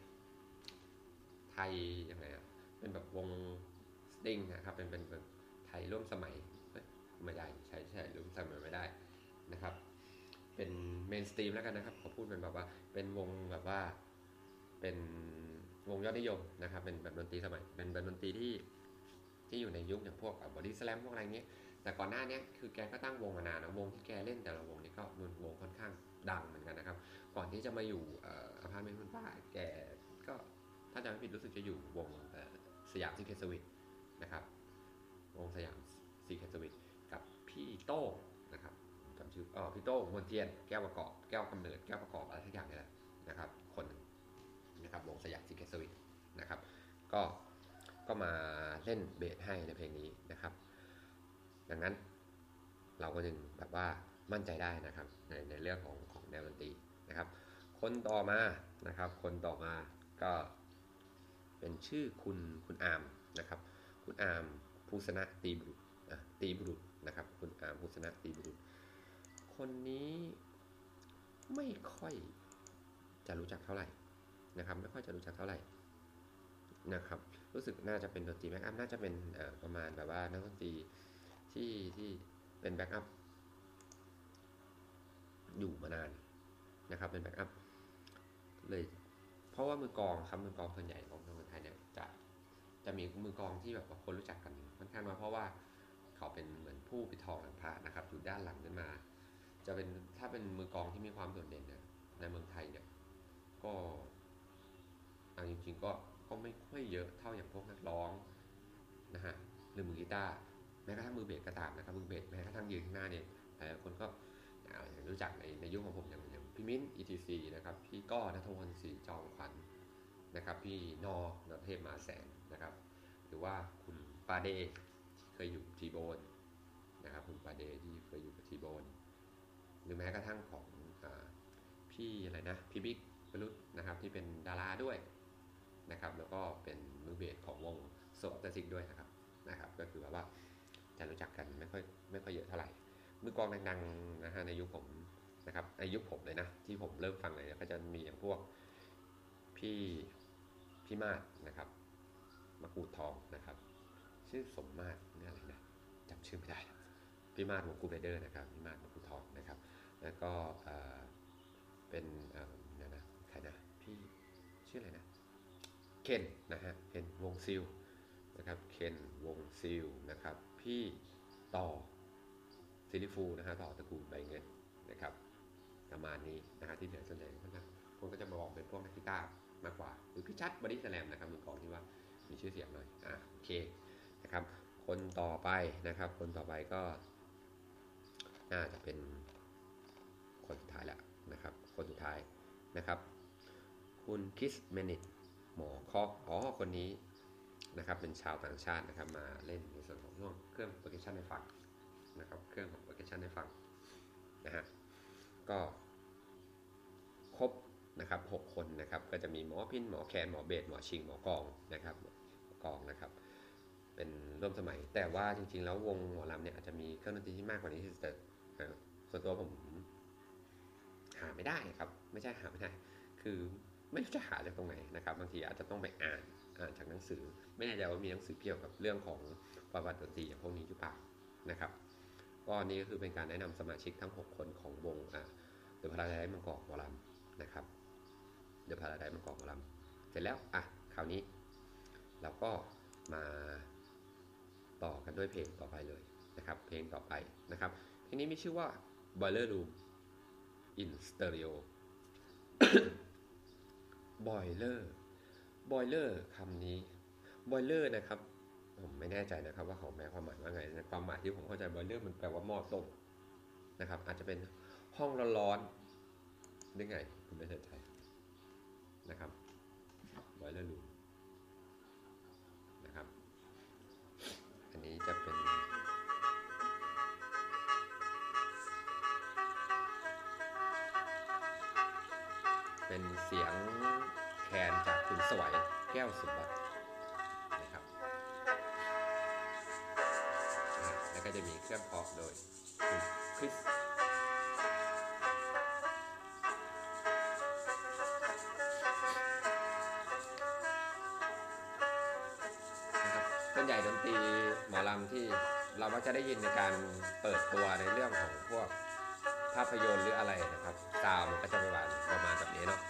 [SPEAKER 1] ไทยยังไงอะเป็นแบบวงสตริงนะครับ เป็นเป็นแบบไทยร่วมสมัยไม่ได้ใช้ใช่รือใส่มันไม่ได้นะครับ เป็น mainstream แล้วกันนะครับขอพูดเป็นแบบว่า เป็นวงแบบว่า เป็นวงยอดนิยมนะครับ เป็นแบบดนตรีสมัย เป็นแบบดนตรีที่ที่อยู่ในยุคอย่างพวกบอดี้สแลมพวกอะไรเงี้ยแต่ก่อนหน้านี้คือแกก็ตั้งวงมานานนะวงที่แกเล่นแต่ละวงนี่ก็มันวงค่อนข้างดังเหมือนกันนะครับ ก่อนที่จะมาอยู่อพาร์ตเมนต์คุณป้าแกก็ถ้าจำไม่ผิดรู้สึกจะอยู่วง Siam Secret Service นะครับ วง Siam Secret Service กับพี่โต้งนะครับจำชื่ออ๋อพี่โต้งมณเฑียรแก้วประกอบแก้วกำเนิดแก้วประกอบอะไรทุกอย่างนี่แหละนะครับ คนหนึ่งนะครับวง Siam Secret Service นะครับ ก็ก็มาเล่นเบสให้ในเพลงนี้นะครับ ดังนั้นเราก็จึงแบบว่ามั่นใจได้นะครับในในเรื่องของของแนวดนตรี นะครับ คนต่อมานะครับ คนต่อมาก็เป็นชื่อคุณคุณอามนะครับ คุณอามภูสนะตีบุรุษตีบุรุษนะครับ คุณอามภูสนะตีบุรุษคนนี้ไม่ค่อยจะรู้จักเท่าไหร่นะครับ ไม่ค่อยจะรู้จักเท่าไหร่นะครับ รู้สึกน่าจะเป็นดนตรี backup น่าจะเป็นประมาณแบบว่านักดนตรีที่ที่เป็น backup อยู่มานาน นะครับเป็น backup เลยเพราะว่ามือกลองครับมือกลองส่วนใหญ่ของเมืองไทยเนี่ยจะจะมีมือกลองที่แบบคนรู้จักกันค่อนข้างน้อยเพราะว่าเขาเป็นเหมือนผู้ปิดทองหลังพระนะครับอยู่ด้านหลังขึ้นมา จะเป็นถ้าเป็นมือกลองที่มีความโดดเด่นเนี่ยในเมืองไทยเนี่ยก็เอาจริงๆก็ก็ไม่ค่อยเยอะเท่าอย่างพวกนักร้องนะฮะหรือมือกีตาร์แม้กระทั่งมือเบสก็ตามนะครับมือเบสแม้กระทั่งยืนข้างหน้าเนี่ยหลายคนก็รู้จักในในยุคของผมอย่างอย่าง พี่มิ้น ETC นะครับพี่ก้อนัทวรศรีจองขวัญนะครับพี่นอนเทพมาแสนนะครับ หรือว่าคุณปาเดเคยอยู่ทีโบนนะครับคุณปาเดที่เคยอยู่กับทีโบนหรือแม้กระทั่งของอพี่อะไรนะพี่บิ๊กวรุษนะครับที่เป็นดาราด้วยนะครับ แล้วก็เป็นมือเบสของวงโซอัตซิกด้วยนะครับนะครับ ก็คือแบบว่าจะรู้จักกันไม่ค่อยไม่ค่อยเยอะเท่าไหร่มือกองดังๆนะฮะในยุคผม นะครับในยุคผมเลยนะที่ผมเริ่มฟังเลยก็จะมีอย่างพวกพี่พี่มาดนะครับมะกรูดทองนะครับ ชื่อสมมาตรนี่อะไรนะจำชื่อไม่ได้พี่มาดวงกูเบเดอร์นะครับพี่มาดมะกรูดทองนะครับ แล้วก็เป็นนะนะใครนะพี่ชื่ออะไรนะเคนนะฮะเคนวงซิลนะครับเคนวงซิลนะครับ พี่ต่อซิลิฟูนะฮะต่อตระกูลใบ ณนี้นะฮะที่เหลือส่วนใหญ่ก็จะคนก็จะมามองเป็นพวกนักกีตาร์มากกว่า หรือพี่ชัดบอดี้แลมนะครับมือกองที่ว่ามีชื่อเสียงหน่อยอะโอเคนะครับ คนต่อไปนะครับ คนต่อไปก็น่าจะเป็นคนสุดท้ายแล้วนะครับ คนสุดท้ายนะครับ คุณ Chris Menist หมอคอกอ๋อคนนี้นะครับเป็นชาวต่างชาตินะครับมาเล่นในส่วนของช่วงเครื่อง percussion ให้ฟังนะครับ เครื่องของ percussion ให้ฟังนะฮะก็ ครบนะครับ6คนนะครับก็จะมีหมอพินหมอแคนหมอเบสหมอชิงหมอกองนะครับกองนะครับ เป็นร่วมสมัย แต่ว่าจริงๆ แล้ววงหมอลำเนี่ยอาจจะมีเครื่องดนตรีที่มากกว่านี้แต่สุดส่วนตัวผมหาไม่ได้ครับ ไม่ใช่หาไม่ได้ คือไม่รู้จะหาจากตรงไหนนะครับ บางทีอาจจะต้องไปอ่านอ่านจากหนังสือ ไม่แน่ใจว่ามีหนังสือเกี่ยวกับเรื่องของประวัติดนตรีอย่างพวกนี้หรือเปล่านะครับก็นี่ก็คือเป็นการแนะนำสมาชิกทั้ง 6 คนของวงอ่าเดอะพาราไดมังกรหมอลำ นะครับ เดอะพาราไดมังกรหมอลำเสร็จแล้วอะคราวนี้ เราก็มาต่อกันด้วยเพลงต่อไปเลยนะครับ เพลงต่อไปนะครับ เพลงนี้มีชื่อว่า Boiler Room in Stereo Boiler Boiler คำนี้ Boiler นะครับ ผมไม่แน่ใจนะครับว่าเขาแปลความหมายว่าไงความหมายที่ผมเข้าใจ Boiler มันแปลว่าหม้อต้มนะครับ อาจจะเป็นห้องร้อนๆหรือไง ผมไม่แน่ใจนะครับ Boiler Room นะครับ อันนี้จะเป็นเป็นเสียงแคนจากคุณสวัยแก้วสุวัตนะครับ แล้วก็จะมีเครื่องเคาะโดยคุณคริส ที่เราก็จะได้ยินในการเปิดตัวในเรื่องของพวกภาพยนตร์หรืออะไรนะครับซาวด์มันก็จะประมาณประมาณแบบนี้เนาะ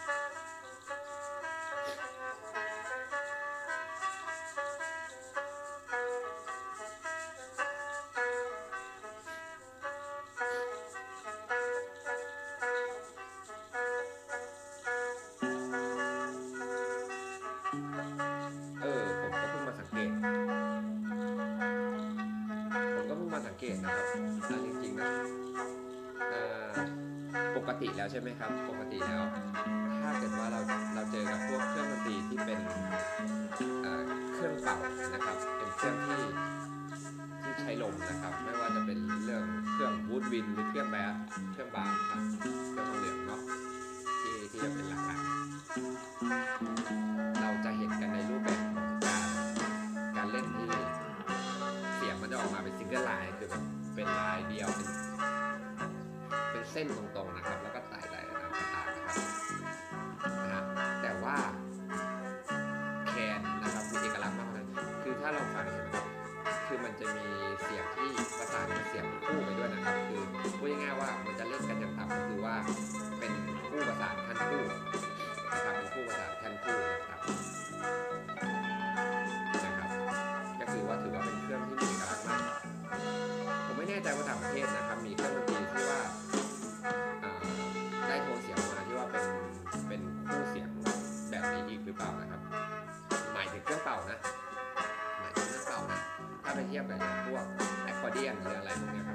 [SPEAKER 1] น่ใจว่าต่างประเทศนะครับ มีเครื่องดนตรีที่ว่าได้โทนเสียงมาที่ว่าเป็นเป็นคู่เสียงแบบนี้อีกหรือเปล่านะครับ หมายถึงเครื่องเป่านะ หมายถึงเครื่องเป่านะ ถ้าไปเทียบกับพวกแอคคอร์เดียนหรืออะไรพวกนี้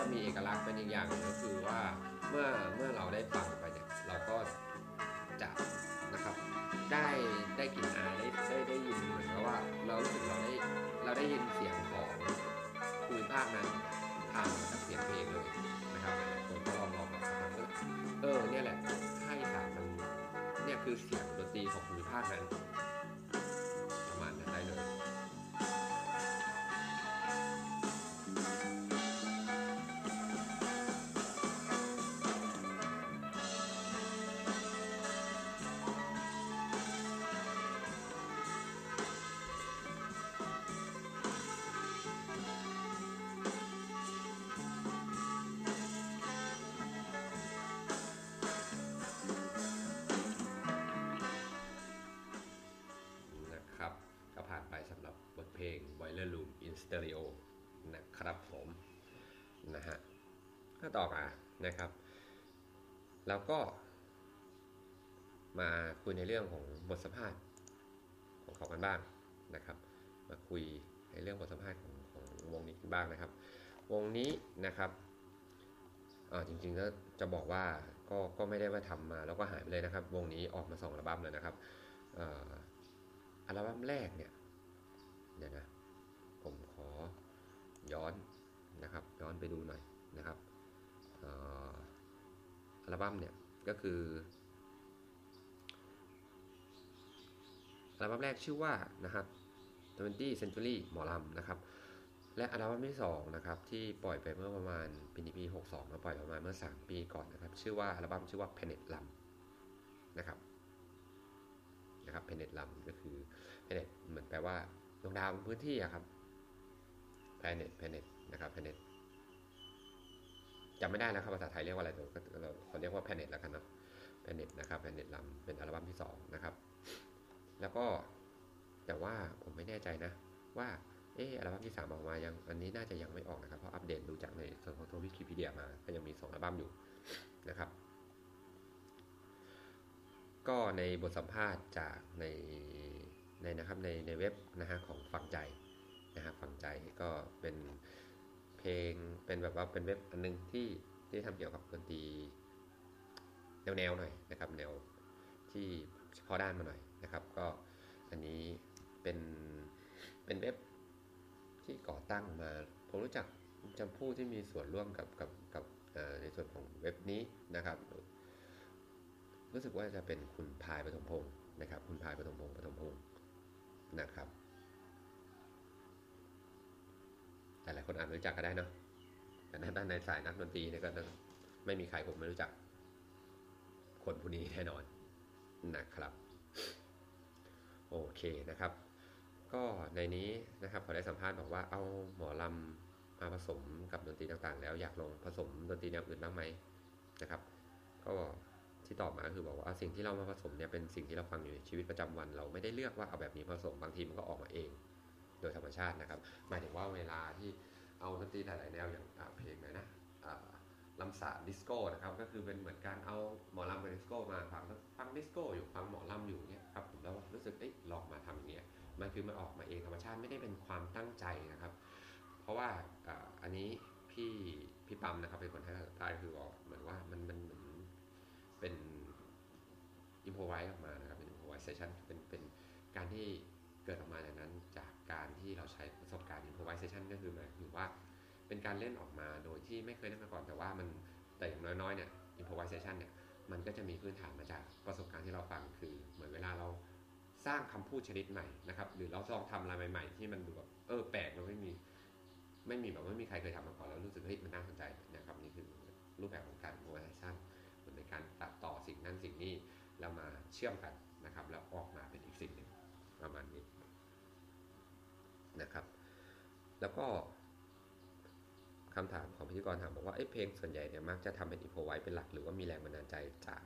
[SPEAKER 1] จะมีเอกลักษณ์เป็นอีกอย่างหนึ่งก็คือว่าเมื่อเมื่อเราได้ฟังไปเนี่ยเราก็จะนะครับได้ได้กลิ่นอายได้ได้ได้ยินเหมือนกับว่าเรารู้สึกเราได้เราได้ยินเสียงของภูมิภาคนั้นผ่านมาจากเสียงเพลงเลยนะครับหลายคนก็ลองลองแบบฟังก็เออเนี่ยแหละให้สารมันเนี่ยคือเสียงดนตรีของภูมิภาคนั้น ยในเรื่องของบทสัมภาษณ์ของเขากันบ้างนะครับ มาคุยในเรื่องบทสัมภาษณ์ของของวงนี้กันบ้างนะครับ วงนี้นะครับจริงๆก็จะบอกว่าก็ก็ไม่ได้ว่าทำมาแล้วก็หายไปเลยนะครับ วงนี้ออกมาสองอัลบั้มแล้วนะครับอัลบั้มแรกเนี่ยเดี๋ยวนะผมขอย้อนนะครับ ย้อนไปดูหน่อยนะครับอัลบั้มเนี่ยก็คือ อัลบั้มแรกชื่อว่านะครับ20 Century หมอลำนะครับ และอัลบั้มที่2นะครับที่ปล่อยไปเมื่อประมาณปีนี้ปี 62มาปล่อยประมาณเมื่อ 3 ปีก่อนนะครับ ชื่อว่าอัลบั้มชื่อว่า Planet ลำนะครับนะครับเพเนตลำก็คือเพเนตเหมือนแปลว่าดวงดาวบนพื้นที่อะครับเพเนตเพเนตนะครับเพเนตจำไม่ได้แล้วครับภาษาไทยเรียกว่าอะไรต่ก็เราเขาเรียกว่าเพเนตแล้วกันเนาะเพเนตนะครับเพเนตลำเป็นอัลบั้มที่สองนะครับ แล้วก็แต่ว่าผมไม่แน่ใจนะ ว่าเอออัลบั้มที่สามออกมายังอันนี้น่าจะยังไม่ออกนะครับ เพราะอัปเดตดูจากในส่วนของตัววิกิพีเดียมาก็ยังมีสองอัลบั้มอยู่นะครับ ก็ในบทสัมภาษณ์จากในในนะครับในในเว็บนะฮะของฟังใจนะฮะฟังใจก็เป็นเพลงเป็นแบบว่าเป็นเว็บอันนึงที่ที่ทำเกี่ยวกับดนตรีแนวแนวๆหน่อยนะครับ แนวที่เฉพาะด้านมาหน่อย นะครับ ก็อันนี้เป็นเป็นเว็บที่ก่อตั้งมาผมรู้จักจำผู้ที่มีส่วนร่วมกับกับกับในส่วนของเว็บนี้นะครับ รู้สึกว่าจะเป็นคุณพายปฐมพงศ์นะครับ คุณพายปฐมพงศ์ปฐมพงศ์นะครับหลายๆคนอาจรู้จักก็ได้เนาะแต่ในด้านในสายนักดนตรีเนี่ยก็ไม่มีใครผมไม่รู้จัก คนผู้นี้แน่นอนนะครับ โอเคนะครับ ก็ในนี้นะครับเขาได้สัมภาษณ์บอกว่าเอาหมอลำมาผสมกับดนตรีต่างๆ แล้วอยากลองผสมดนตรีแนวอื่นบ้างไหมนะครับ ก็ที่ตอบมาคือบอกว่าสิ่งที่เรามาผสมเนี่ยเป็นสิ่งที่เราฟังอยู่ในชีวิตประจำวัน เราไม่ได้เลือกว่าเอาแบบนี้ผสมบางทีมันก็ออกมาเอง โดยธรรมชาตินะครับ หมายถึงว่าเวลาที่เอาดนตรีหลายๆแนวอย่างเพลงไหนนะ ลำสาดิสโก้นะครับก็คือเป็นเหมือนการเอาหมอลำกับดิสโก้มาฟังฟังดิสโก้อยู่ฟังหมอลำอยู่เนี่ยครับผมแล้วรู้สึกเอ๊ะลองมาทำอย่างเงี้ยมันคือมันออกมาเองธรรมชาติไม่ได้เป็นความตั้งใจนะครับ เพราะว่าอันนี้พี่พี่ปั๊มนะครับเป็นคนให้ใต้คือบอกเหมือนว่ามันมันเหมือนเป็น improvise ออกมานะครับเป็น improvisation เป็นเป็นการที่เกิดออกมาจากนั้นจากการที่เราใช้ประสบการณ์ improvisation ก็คือหมาย เป็นการเล่นออกมาโดยที่ไม่เคยเล่นมาก่อนแต่ว่ามันแต่อย่างน้อยๆเนี่ย improvisation เนี่ยมันก็จะมีพื้นฐานมาจากประสบการณ์ที่เราฟังคือ เหมือนเวลาเราสร้างคำพูดชนิดใหม่นะครับหรือเราลองทำอะไรใหม่ ๆ ที่มันดูแบบเออแปลกเราไม่มีไม่มีแบบไม่มีใครเคยทำมาก่อนแล้วรู้สึกเฮ้ยมันน่าสนใจนะครับนี่คือรูปแบบของการ improvisation เหมือนในการตัดต่อสิ่งนั้นสิ่งนี้แล้วมาเชื่อมกันนะครับ แล้วออกมาเป็นอีกสิ่งหนึ่งประมาณนี้นะครับ แล้วก็ คำถามของพิธีกรถามบอกว่าเพลงส่วนใหญ่เนี่ยมักจะทำเป็นอิโฟไว้เป็นหลักหรือว่ามีแรงบันดาลใจจาก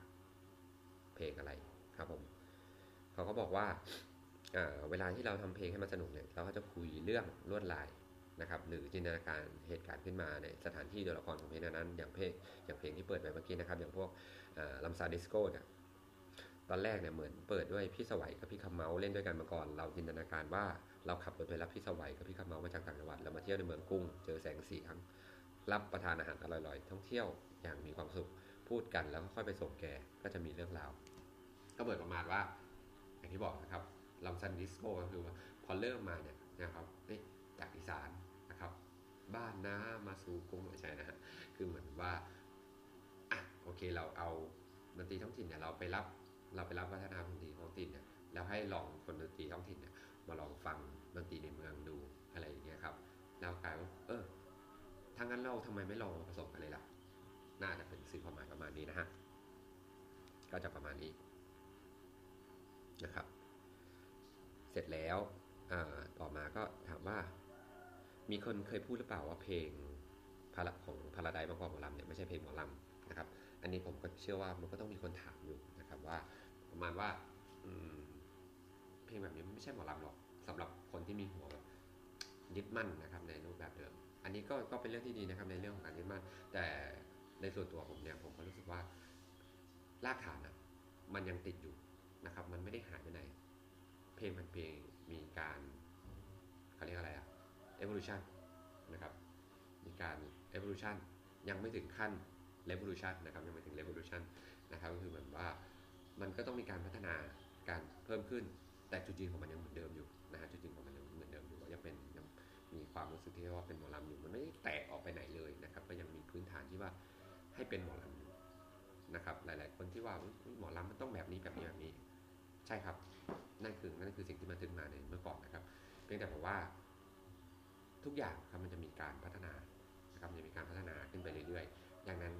[SPEAKER 1] เพลงอะไรครับผมเขาก็บอกว่าเวลาที่เราทำเพลงให้มันสนุกเนี่ยเราก็จะคุยเรื่องลวดลายนะครับหรือจินตนาการเหตุการณ์ขึ้นมาในสถานที่ตัวละครของเพลงนั้น อย่างเพลงอย่างเพลงที่เปิดไปเมื่อกี้นะครับ อย่างพวกลัมซาดิสโก้เนี่ย ตอนแรกเนี่ยเหมือนเปิดด้วยพี่ไสวกับพี่คำเมาเล่นด้วยกันมาก่อน เราจินตนาการว่าเราขับรถไปรับพี่ไสวกับพี่คำเมามาจากต่างจังหวัดแล้วมาเที่ยวในเมืองกรุงเจอแสงสีทั้งรับประทานอาหารอร่อยๆท่องเที่ยวอย่างมีความสุขพูดกันแล้วก็ค่อยไปส่งแกก็จะมีเรื่องราวก็เปิดประมาณว่า อย่างที่บอกนะครับลำซันดิสโก้ก็คือว่าพอเริ่มมาเนี่ยนะครับนี่จากอีสานนะครับ บ้านน้ามาสู่กรุงไม่ใช่นะฮะคือเหมือนว่าอะโอเคเราเอาดนตรีท้องถิ่นเนี่ยเราไปรับ เราไปรับวัฒนธรรมดนตรีท้องถิ่นเนี่ยแล้วให้ลองคนดนตรีท้องถิ่นเนี่ยมาลองฟังดนตรีในเมืองดูอะไรอย่างเงี้ยครับแล้วกลายว่าเออถ้างั้นเราทำไมไม่ลองผสมกันเลยล่ะ น่าจะเป็นสื่อความหมายประมาณนี้นะฮะ ก็จะประมาณนี้นะครับ เสร็จแล้วต่อมาก็ถามว่า มีคนเคยพูดหรือเปล่าว่าเพลงพระของพาราไดบางกอกหมอลำเนี่ยไม่ใช่เพลงหมอลำนะครับ อันนี้ผมก็เชื่อว่ามันก็ต้องมีคนถามอยู่นะครับว่า ประมาณว่าเพลงแบบนี้ไม่ใช่หมอลำหรอกสำหรับคนที่มีหัวแบบยึดมั่นนะครับ ในรูปแบบเดิม อันนี้ก็ก็เป็นเรื่องที่ดีนะครับ ในเรื่องของการยึดมั่น แต่ในส่วนตัวผมเนี่ยผมก็รู้สึกว่ารากฐานอะมันยังติดอยู่นะครับ มันไม่ได้หายไปไหน เพลงมันเพลงมีการเขาเรียกอะไรอะ evolution นะครับ มีการ evolution ยังไม่ถึงขั้น revolution นะครับ ยังไม่ถึง revolution นะครับ ก็คือเหมือนว่า มันก็ต้องมีการพัฒนาการเพิ่มขึ้น แต่จุดยืนของมันยังเหมือนเดิมอยู่นะฮะจุดยืนของมันยังเหมือนเดิมอยู่ว่ายังเป็นยังมีความรู้สึกที่ว่าเป็นหมอลำอยู่มันไม่ได้แตกออกไปไหนเลยนะครับ ก็ยังมีพื้นฐานที่ว่าให้เป็นหมอลำอยู่นะครับหลาย ๆ คนที่ว่าหมอลำมันต้องแบบนี้แบบนี้แบบนี้ ใช่ครับนั่นคือนั่นคือสิ่งที่มันถึงมาในเมื่อก่อนนะครับ เพียงแต่ผมว่าทุกอย่างครับมันจะมีการพัฒนานะครับจะมีการพัฒนาขึ้นไปเรื่อยๆ อย่างนั้น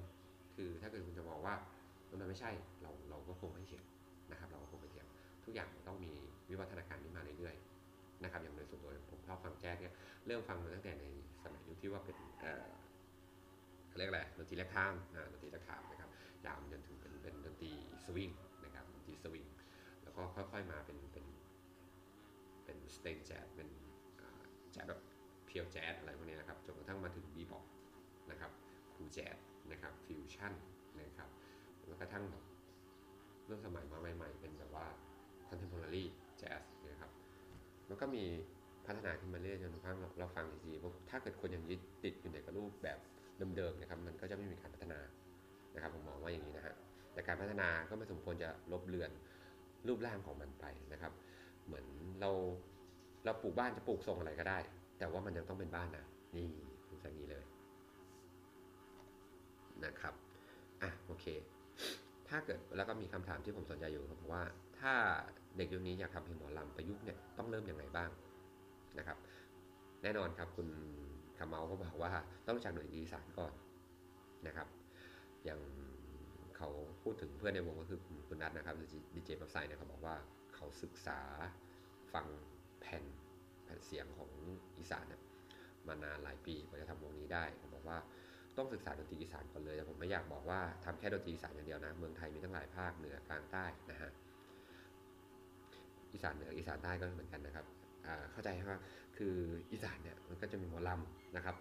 [SPEAKER 1] คือถ้าเกิดคุณจะบอกว่ามันไม่ใช่ ก็คงไม่เถียงนะครับ เราก็คงไม่เถียงทุกอย่างต้องมีวิวัฒนาการนี้มาเรื่อยๆนะครับ อย่างในส่วนตัวผมชอบฟังแจ๊สเนี่ยเริ่มฟังมาตั้งแต่ในสมัยยุคที่ว่าเป็นเอ่อเขาเรียกอะไรดนตรีแรกข้ามนะดนตรีแรกข้ามนะครับยาวจนถึงเป็นเป็นดนตรีสวิงนะครับดนตรีสวิงแล้วก็ค่อยๆมาเป็นเป็นเป็น standard jazz เป็นแจ๊สแบบ pure jazz อะไรพวกนี้นะครับจนกระทั่งมาถึง bebop นะครับ cool jazz นะครับฟิวชั่นนะครับแล้วกระทั่งแบบ เรื่องสมัยมาใหม่ ๆ เป็นแบบว่า contemporary jazz นะครับมันก็มีพัฒนาขึ้นมาเรื่อยจนกระทั่งเราฟังทีๆว่าถ้าเกิดคนยังยึดติดอยู่ในกับรูปแบบเดิมๆนะครับมันก็จะไม่มีการพัฒนานะครับผมมองว่าอย่างนี้นะฮะแต่การพัฒนาก็ไม่สมควรจะลบเลือนรูปร่างของมันไปนะครับ เหมือนเราเราปลูกบ้านจะปลูกทรงอะไรก็ได้ แต่ว่ามันยังต้องเป็นบ้านนะนี่พูดอย่างนี้เลยนะครับอะโอเค ถ้าเกิดแล้วก็มีคำถามที่ผมสนใจอยู่ครับว่า ถ้าเด็กยุคนี้อยากทำเพลงหมอลำประยุกต์เนี่ยต้องเริ่มยังไงบ้างนะครับ แน่นอนครับคุณคาเมาก็บอกว่าต้องรู้จักหน่วยดีสารก่อนนะครับ อย่างเขาพูดถึงเพื่อนในวงก็คือคุณนัทนะครับดีเจแบบไซเนี่ยเขาบอกว่าเขาศึกษาฟังแผ่นแผ่นเสียงของอีสานเนี่ยมานานหลายปีกว่าจะทำวงนี้ได้เขาบอกว่า ต้องศึกษาดนตรีอีสานก่อนเลยแต่ผมไม่อยากบอกว่าทำแค่ดนตรีอีสานอย่างเดียวนะ เมืองไทยมีทั้งหลายภาคเหนือกลางใต้นะฮะอีสานเหนืออีสานใต้ก็เหมือนกันนะครับเข้าใจว่าคืออีสานเนี่ยมันก็จะมีหมอลำนะครับ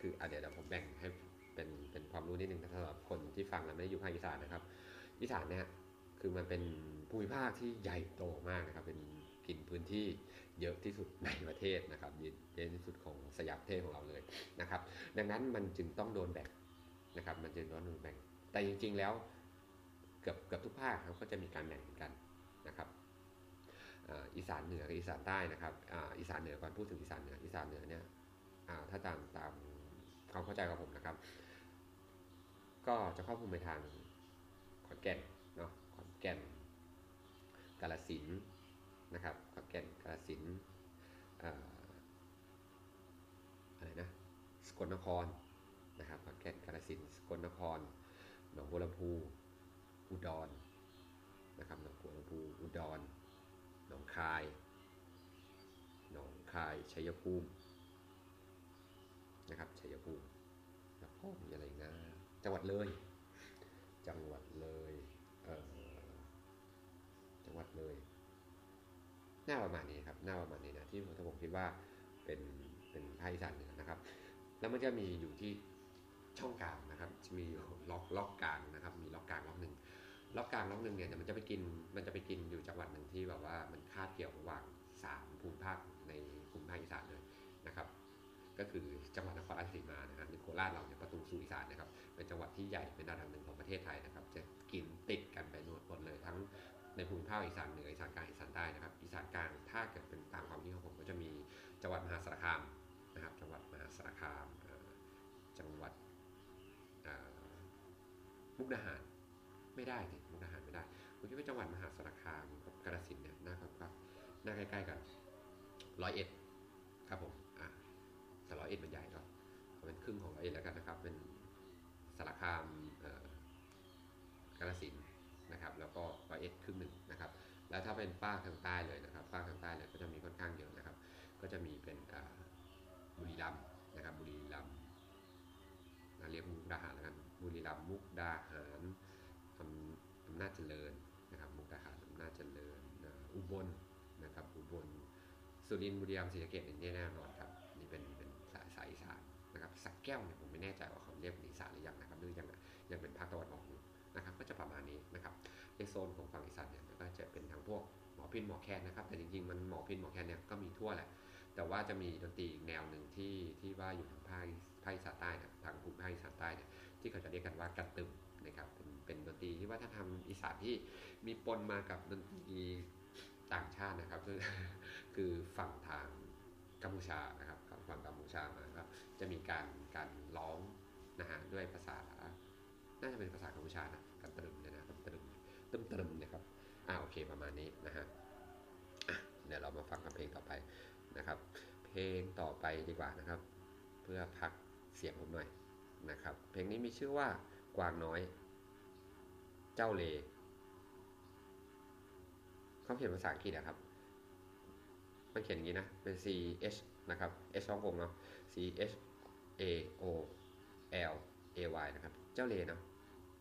[SPEAKER 1] คือเดี๋ยวผมแบ่งให้เป็นเป็นความรู้นิดนึงสำหรับคนที่ฟังแล้วไม่ได้อยู่ภาคอีสานนะครับ อีสานเนี่ยคือมันเป็นภูมิภาคที่ใหญ่โตมากนะครับ เป็นกินพื้นที่ เยอะที่สุดในประเทศนะครับเยอะที่สุดของสยามเทศของเราเลยนะครับ ดังนั้นมันจึงต้องโดนแบ่งนะครับ มันจึงต้องโดนแบ่ง แต่จริงๆแล้วเกือบเกือบทุกภาคเขาก็จะมีการแบ่งเหมือนกันนะครับอีสานเหนือกับอีสานใต้นะครับอีสานเหนือก่อนพูดถึงอีสานเหนืออีสานเหนือเนี่ยถ้าตามตามความเข้าใจของผมนะครับ ก็จะครอบคลุมไปทางขอนแก่นเนาะขอนแก่นกาลสิน นะครับขอนแก่นกาลสินอะไรนะสกลนครนะครับขอนแก่นกาลสินสกลนครหนองบัวลำพูอุดรนะครับหนองบัวลำพูอุดรหนองคายหนองคายชัยภูมินะครับชัยภูมิแล้วก็มีอะไรนะจังหวัดเลย น้าประมาณนี้ครับหน้าประมาณนี้นะที่ผมคิดว่าเป็นเป็นภาคอีสานเหนือนะครับ แล้วมันจะมีอยู่ที่ช่องกลางนะครับจะมีล็อกล็อกกลางนะครับ มีล็อกกลางล็อกหนึ่งล็อกกลางล็อกหนึ่งเนี่ยมันจะไปกินมันจะไปกินอยู่จังหวัดหนึ่งที่แบบว่ามันคาดเกี่ยวระหว่างสามภูมิภาคในภูมิภาคอีสานเลยนะครับ ก็คือจังหวัดนครราชสีมานะครับในโคราชเราเนี่ยประตูสู่อีสานนะครับเป็นจังหวัดที่ใหญ่เป็นอันดับหนึ่งของประเทศไทยนะครับ จะกินติดกันไปหมดเลยทั้ง ในภูมิภาคอีสานเหนืออีสานกลางอีสานใต้นะครับ อีสานกลางถ้าเกิดเป็นตามความคิดของผมก็จะมีจังหวัดมหาสารคามนะครับ จังหวัดมหาสารคามจังหวัดมุกดาหารไม่ได้เนี่ยมุกดาหารไม่ได้ผมคิดว่าจังหวัดมหาสารคามกับกาฬสินเนี่ยน่าครับน่าใกล้ๆกันร้อยเอ็ดครับผมอะแต่ร้อยเอ็ดมันใหญ่ก็เป็นครึ่งของร้อยเอ็ดแล้วกันนะครับ เป็นสารคามกาฬสิน นะครับ แล้วก็ร้อยเอ็ดครึ่งหนึ่งนะครับ แล้วถ้าเป็นภาคทางใต้เลยนะครับภาคทางใต้เนี่ยก็จะมีค่อนข้างเยอะนะครับ ก็จะมีเป็นบุรีรัมย์นะครับ บุรีรัมย์เรียกมุกดาหารแล้วกันบุรีรัมย์มุกดาหารอำนาจเจริญนะครับมุกดาหารอำนาจเจริญอุบลนะครับ อุบลสุรินทร์บุรีรัมย์ศรีสะเกษนี่แน่นอนครับนี่เป็นเป็นสายสายอีสานนะครับสักแก้วเนี่ยผมไม่แน่ใจว่าเขาเรียกเป็นอีสานหรือยังนะครับหรือยังยังเป็นภาคตะวันออก ก็จะประมาณนี้นะครับในโซนของฝั่งอีสานเนี่ยก็จะเป็นทางพวกหมอพินหมอแคนนะครับแต่จริงๆมันหมอพินหมอแคนเนี่ยก็มีทั่วแหละ แต่ว่าจะมีดนตรีแนวหนึ่งที่ที่ว่าอยู่ทางภาคภาคอีสานใต้นะทางภูมิภาคอีสานใต้เนี่ยที่เขาจะเรียกกันว่ากระตึมนะครับเป็นเป็นดนตรีที่ว่าถ้าทำอีสานที่มีปนมากับดนตรีต่างชาตินะครับคือคือฝั่งทางกัมพูชานะครับฝั่งกัมพูชามาก็จะมีการการร้องนะฮะด้วยภาษาน่าจะเป็นภาษากัมพูชานะ ตึมตรึมนะครับอ่าโอเคประมาณนี้นะฮะเดี๋ยวเรามาฟังกับเพลงต่อไปนะครับ เพลงต่อไปดีกว่านะครับ เพื่อพักเสียงผมหน่อยนะครับ เพลงนี้มีชื่อว่ากวางน้อย เจ้าเลเขาเขียนภาษาอังกฤษนะครับมันเขียนอย่างนี้นะ เป็น C H นะครับ H ช่องกงเนาะ C H A O L A Y นะครับ เจ้าเลเนาะ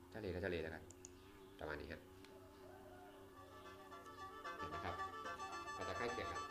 [SPEAKER 1] เจ้าเลก็เจ้าเลแล้วกันประมาณนี้ครับ นะครับเราจะใกล้เคียงกัน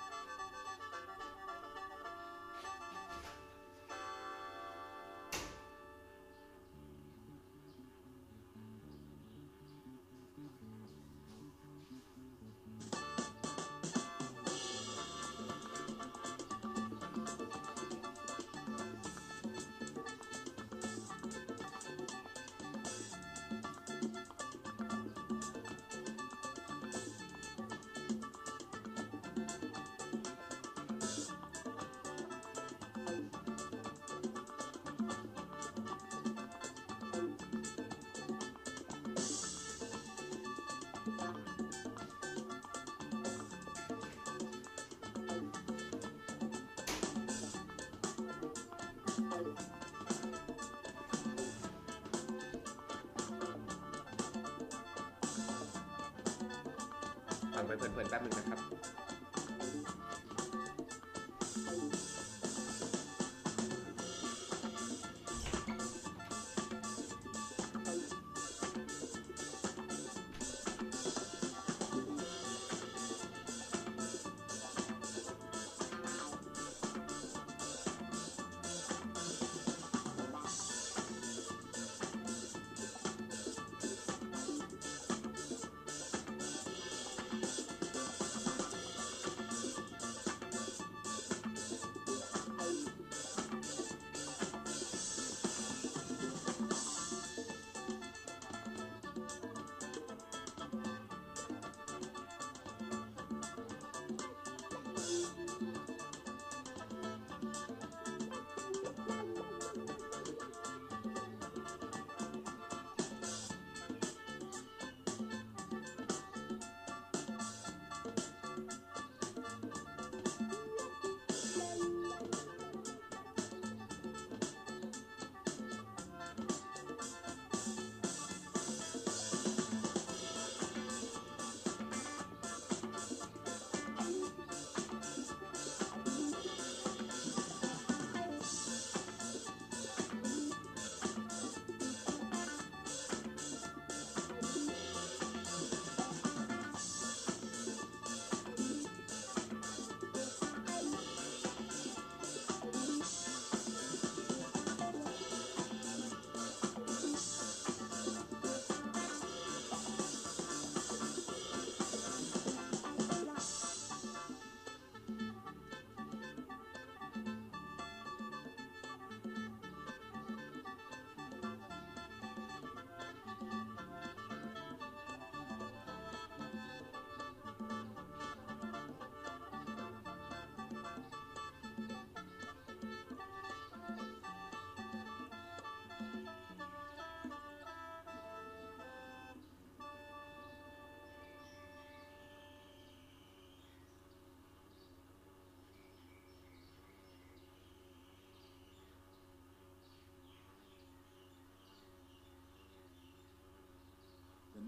[SPEAKER 1] ฟังไปเพลินๆแป๊บนึงนะครับ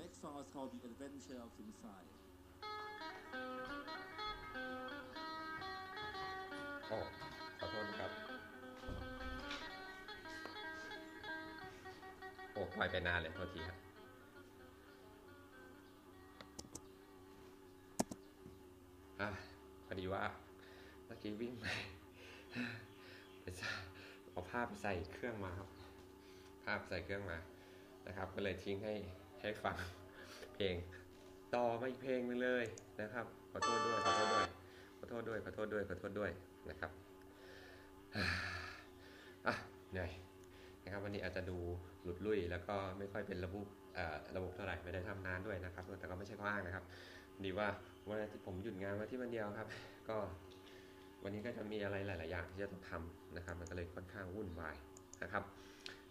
[SPEAKER 2] next song is called The Adventure of Inside.
[SPEAKER 1] โอ้ขอโทษนะครับโอ้ปล่อยไปนานเลยโทษทีครับ อะพอดีว่าเมื่อกี้วิ่งไปไปใส่เอาภาพไปใส่เครื่องมาครับ ภาพใส่เครื่องมานะครับ ก็เลยทิ้งให้ ให้ฟังเพลง ต่อมาอีกเพลงหนึงเลยนะครับ ขอโทษด้วยขอโทษด้วยขอโทษด้วยขอโทษด้วยขอโทษด้วยนะครับอะเหนื่อยนะครับวันนี้อาจจะดูหลุดลุ่ยแล้วก็ไม่ค่อยเป็นระบบระบบเท่าไหร่ไม่ได้ทำนานด้วยนะครับ แต่ก็ไม่ใช่ข้ออ้างนะครับ ดีว่าวันทิตย์ผมหยุดงานมาที่วันเดียวครับ ก็วันนี้ก็จะมีอะไรหลาย ๆ อย่างที่จะต้องทำนะครับ มันก็เลยค่อนข้างวุ่นวายนะครับ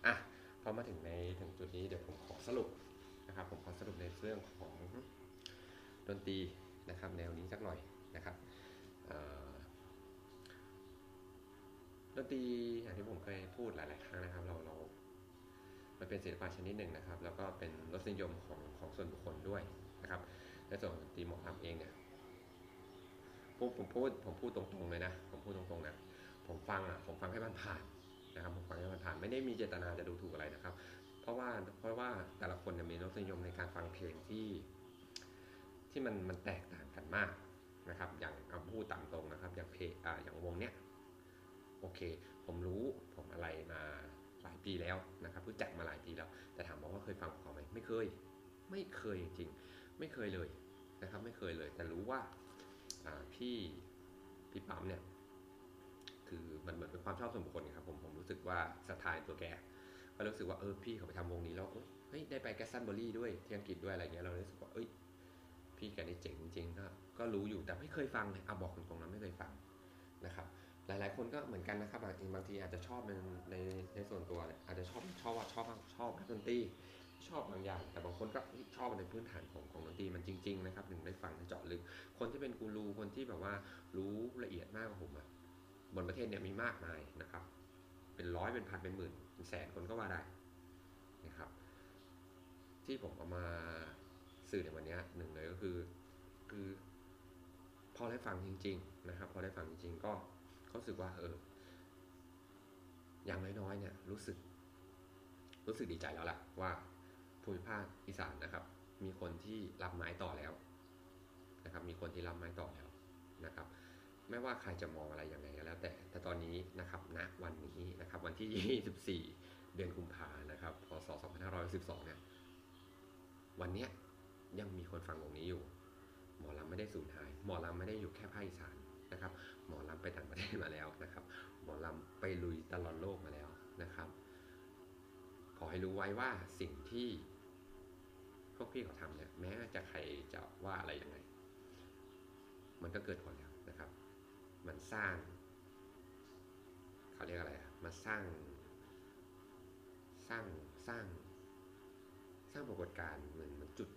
[SPEAKER 1] อะพอมาถึงในถึงจุดนี้เดี๋ยวผมขอสรุป นะครับผมขอสรุปในเรื่องของดนตรีนะครับแนวนี้สักหน่อยนะครับเอ่อดนตรีอย่างที่ผมเคยพูดหลาย ๆ ครั้งนะครับ เราเรามันเป็นศิลปะชนิดหนึ่งนะครับ แล้วก็เป็นรสนิยมของของส่วนบุคคลด้วยนะครับในส่วนของดนตรีหมอลำเองเนี่ยพูดผมพูดผมพูดตรงๆเลยนะผมพูดตรงๆนะผมฟังอะผมฟังให้มันผ่านนะครับผมฟังให้มันผ่านไม่ได้มีเจตนาจะดูถูกอะไรนะครับ เพราะว่าเพราะว่าแต่ละคนเนี่ยมีรสนิยมในการฟังเพลงที่ที่มันมันแตกต่างกันมากนะครับ อย่างเอาพูดตามตรงนะครับ อย่างเพลงอ่าอย่างวงเนี้ยโอเค ผมรู้ผมอะไรมาหลายปีแล้วนะครับรู้จักมาหลายปีแล้ว แต่ถามว่าเคยฟังของเขาไหมไม่เคย ไม่เคยจริงๆ ไม่เคยเลยนะครับ ไม่เคยเลย แต่รู้ว่าอ่าพี่พี่ปั๊มเนี่ย คือมันเหมือนเป็นความชอบส่วนบุคคลครับผมผมรู้สึกว่าสไตล์ตัวแก ก็รู้สึกว่าเออพี่เขาไปทำวงนี้แล้วเฮ้ยได้ไปแกสันเบอรี่ด้วยที่อังกฤษด้วยอะไรเงี้ยเรารู้สึกว่าเอ้ยพี่แกนี่เจ๋งจริงก็ก็รู้อยู่แต่ไม่เคยฟังเลยเอาบอกตรงๆนะไม่เคยฟังนะครับ หลายๆ คนก็เหมือนกันนะครับบางบางทีอาจจะชอบในในในส่วนตัวเนี่ยอาจจะชอบชอบว่าชอบชอบดนตรีชอบบางอย่างแต่บางคนก็ชอบในพื้นฐานของของดนตรีมันจริง ๆ นะครับถึงได้ฟังได้เจาะลึกคนที่เป็นกูรูคนที่แบบว่ารู้ละเอียดมากกว่าผมอะบนประเทศเนี่ยมีมากมายนะครับ เป็นร้อยเป็นพันเป็นหมื่น เป็นแสนคนก็ว่าได้นะครับ ที่ผมเอามาสื่อในวันนี้หนึ่งเลยก็คือคือพอได้ฟังจริง ๆ นะครับ พอได้ฟังจริง ๆ ก็ก็รู้สึกว่าเออ อย่างน้อยๆเนี่ย รู้สึก รู้สึกดีใจแล้วล่ะ ว่าภูมิภาคอีสานนะครับ มีคนที่รับไม้ต่อแล้วนะครับ มีคนที่รับไม้ต่อแล้วนะครับ ไม่ว่าใครจะมองอะไรยังไงก็แล้วแต่ แต่ตอนนี้นะครับณวันนี้นะครับวันที่ 24 เดือนกุมภานะครับพศ2512เนี่ยวันเนี้ยยังมีคนฟังวงนี้อยู่ หมอลำไม่ได้สูญหาย หมอลำไม่ได้อยู่แค่ภาคอีสานนะครับ หมอลำไปต่างประเทศมาแล้วนะครับ หมอลำไปลุยตลอดโลกมาแล้วนะครับ ขอให้รู้ไว้ว่าสิ่งที่พวกพี่เขาทำเนี่ยแม้จะใครจะว่าอะไรยังไง มันก็เกิดผลแล้ว มันสร้างเขาเรียกอะไรอะมาสร้างสร้างสร้าง สร้างปรากฏการณ์เหมือนมันจุด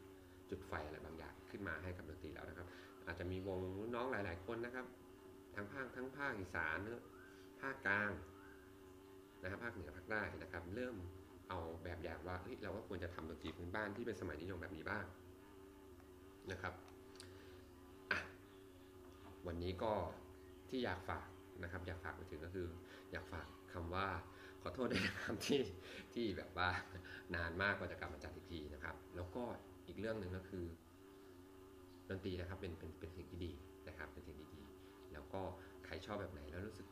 [SPEAKER 1] จุดไฟอะไรบางอย่างขึ้นมาให้กับดนตรีแล้วนะครับ อาจจะมีวงน้องหลาย ๆ คนนะครับ ทั้งภาคทั้งภาคอีสานภาคกลางนะครับภาคเหนือภาคใต้นะครับ เริ่มเอาแบบอย่างว่าเฮ้ยเราก็ควรจะทำดนตรีพื้นบ้านที่เป็นสมัยนิยมแบบนี้บ้างนะครับวันนี้ก็ ที่อยากฝากนะครับ อยากฝากไปถึงก็คือ อยากฝากคำว่าขอโทษด้วยนะครับที่ที่แบบว่านานมากกว่าจะกลับมาจัดอีกทีนะครับ แล้วก็อีกเรื่องหนึ่งก็คือดนตรีนะครับเป็นเป็นเป็นสิ่งที่ดีนะครับ เป็นสิ่งที่ดี แล้วก็ใครชอบแบบไหนแล้วรู้สึก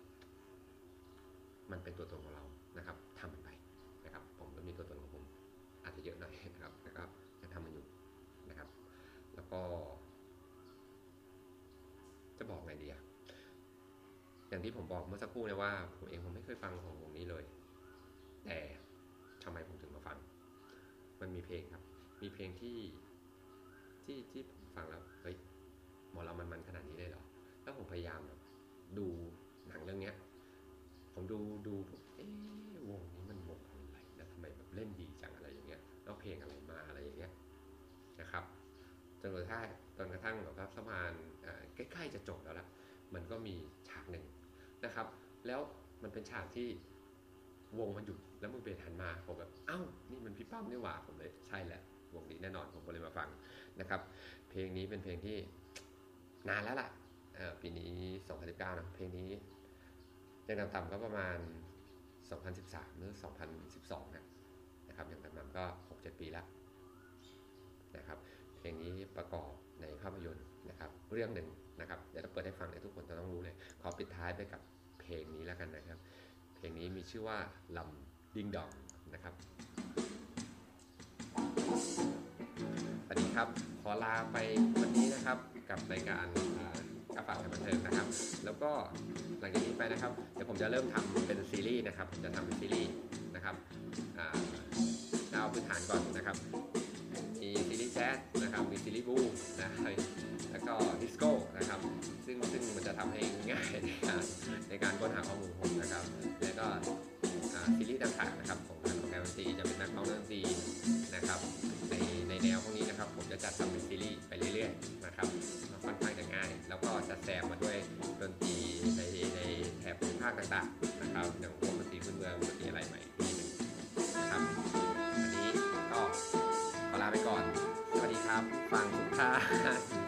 [SPEAKER 1] มันเป็นตัวตนของเรานะครับทำมันไปนะครับ ผมก็มีตัวตนของผมอาจจะเยอะหน่อยนะครับแต่ก็ยังทำมันอยู่นะครับ แล้วก็ จะบอกไงดีอะ อย่างที่ผมบอกเมื่อสักครู่เนี่ยว่าผมเองผมไม่เคยฟังของวงนี้เลย แต่ทำไมผมถึงมาฟัง มันมีเพลงครับ มีเพลงที่ที่ที่ผมฟังแล้วเฮ้ยหมอเรามันมันขนาดนี้เลยเหรอ แล้วผมพยายามแบบดูหนังเรื่องเนี้ย ผมดูดูเอ๊ะวงนี้มันวงอะไรนะทำไมแบบเล่นดีจังอะไรอย่างเงี้ย แล้วเพลงอะไรมาอะไรอย่างเงี้ยนะครับจนกระทั่งจนกระทั่งแบบว่าประมาณใกล้ๆจะจบแล้วล่ะ มันก็มีฉากหนึ่ง นะครับ แล้วมันเป็นฉากที่วงมันหยุดแล้วมือเบสหันมาผมแบบเอ้านี่มันพี่ป้อมนี่หว่าผมเลยใช่แหละวงนี้แน่นอนผมก็เลยมาฟังนะครับ เพลงนี้เป็นเพลงที่นานแล้วล่ะเอ่อปีนี้ 2019นะเพลงนี้ยังต่ำๆก็ประมาณ 2013 หรือ 2012 นะนะครับอย่างต่ำๆก็ 6-7 ปีแล้วนะครับ เพลงนี้ประกอบในภาพยนตร์นะครับ เรื่องหนึ่ง นะครับเดี๋ยวเราเปิดให้ฟังเนี่ยทุกคนจะต้องรู้เลย ขอปิดท้ายไปกับเพลงนี้แล้วกันนะครับ เพลงนี้มีชื่อว่าลำดิ้งดองนะครับสวัสดีครับ ขอลาไปวันนี้นะครับกับรายการกระฝากบันเทิงนะครับ แล้วก็หลังจากนี้ไปนะครับเดี๋ยวผมจะเริ่มทำเป็นซีรีส์นะครับจะทำเป็นซีรีส์นะครับอ่าเอาพื้นฐานก่อนนะครับ ซีรีส์แจ๊สนะครับ มีซีรีส์บลูส์นะครับแล้วก็ดิสโก้นะครับ ซึ่งซึ่งมันจะทำให้ง่ายในการในการค้นหาข้อมูลผมนะครับ แล้วก็ซีรีส์ต่างๆนะครับของทางของแนวดนตรีจะเป็นนักร้องดนตรีนะครับในในแนวพวกนี้นะครับ ผมจะจัดทำเป็นซีรีส์ไปเรื่อยๆนะครับค่อนข้างจะง่าย แล้วก็จะแซมมาด้วยดนตรีในในแถบภูมิภาคต่างๆ ก็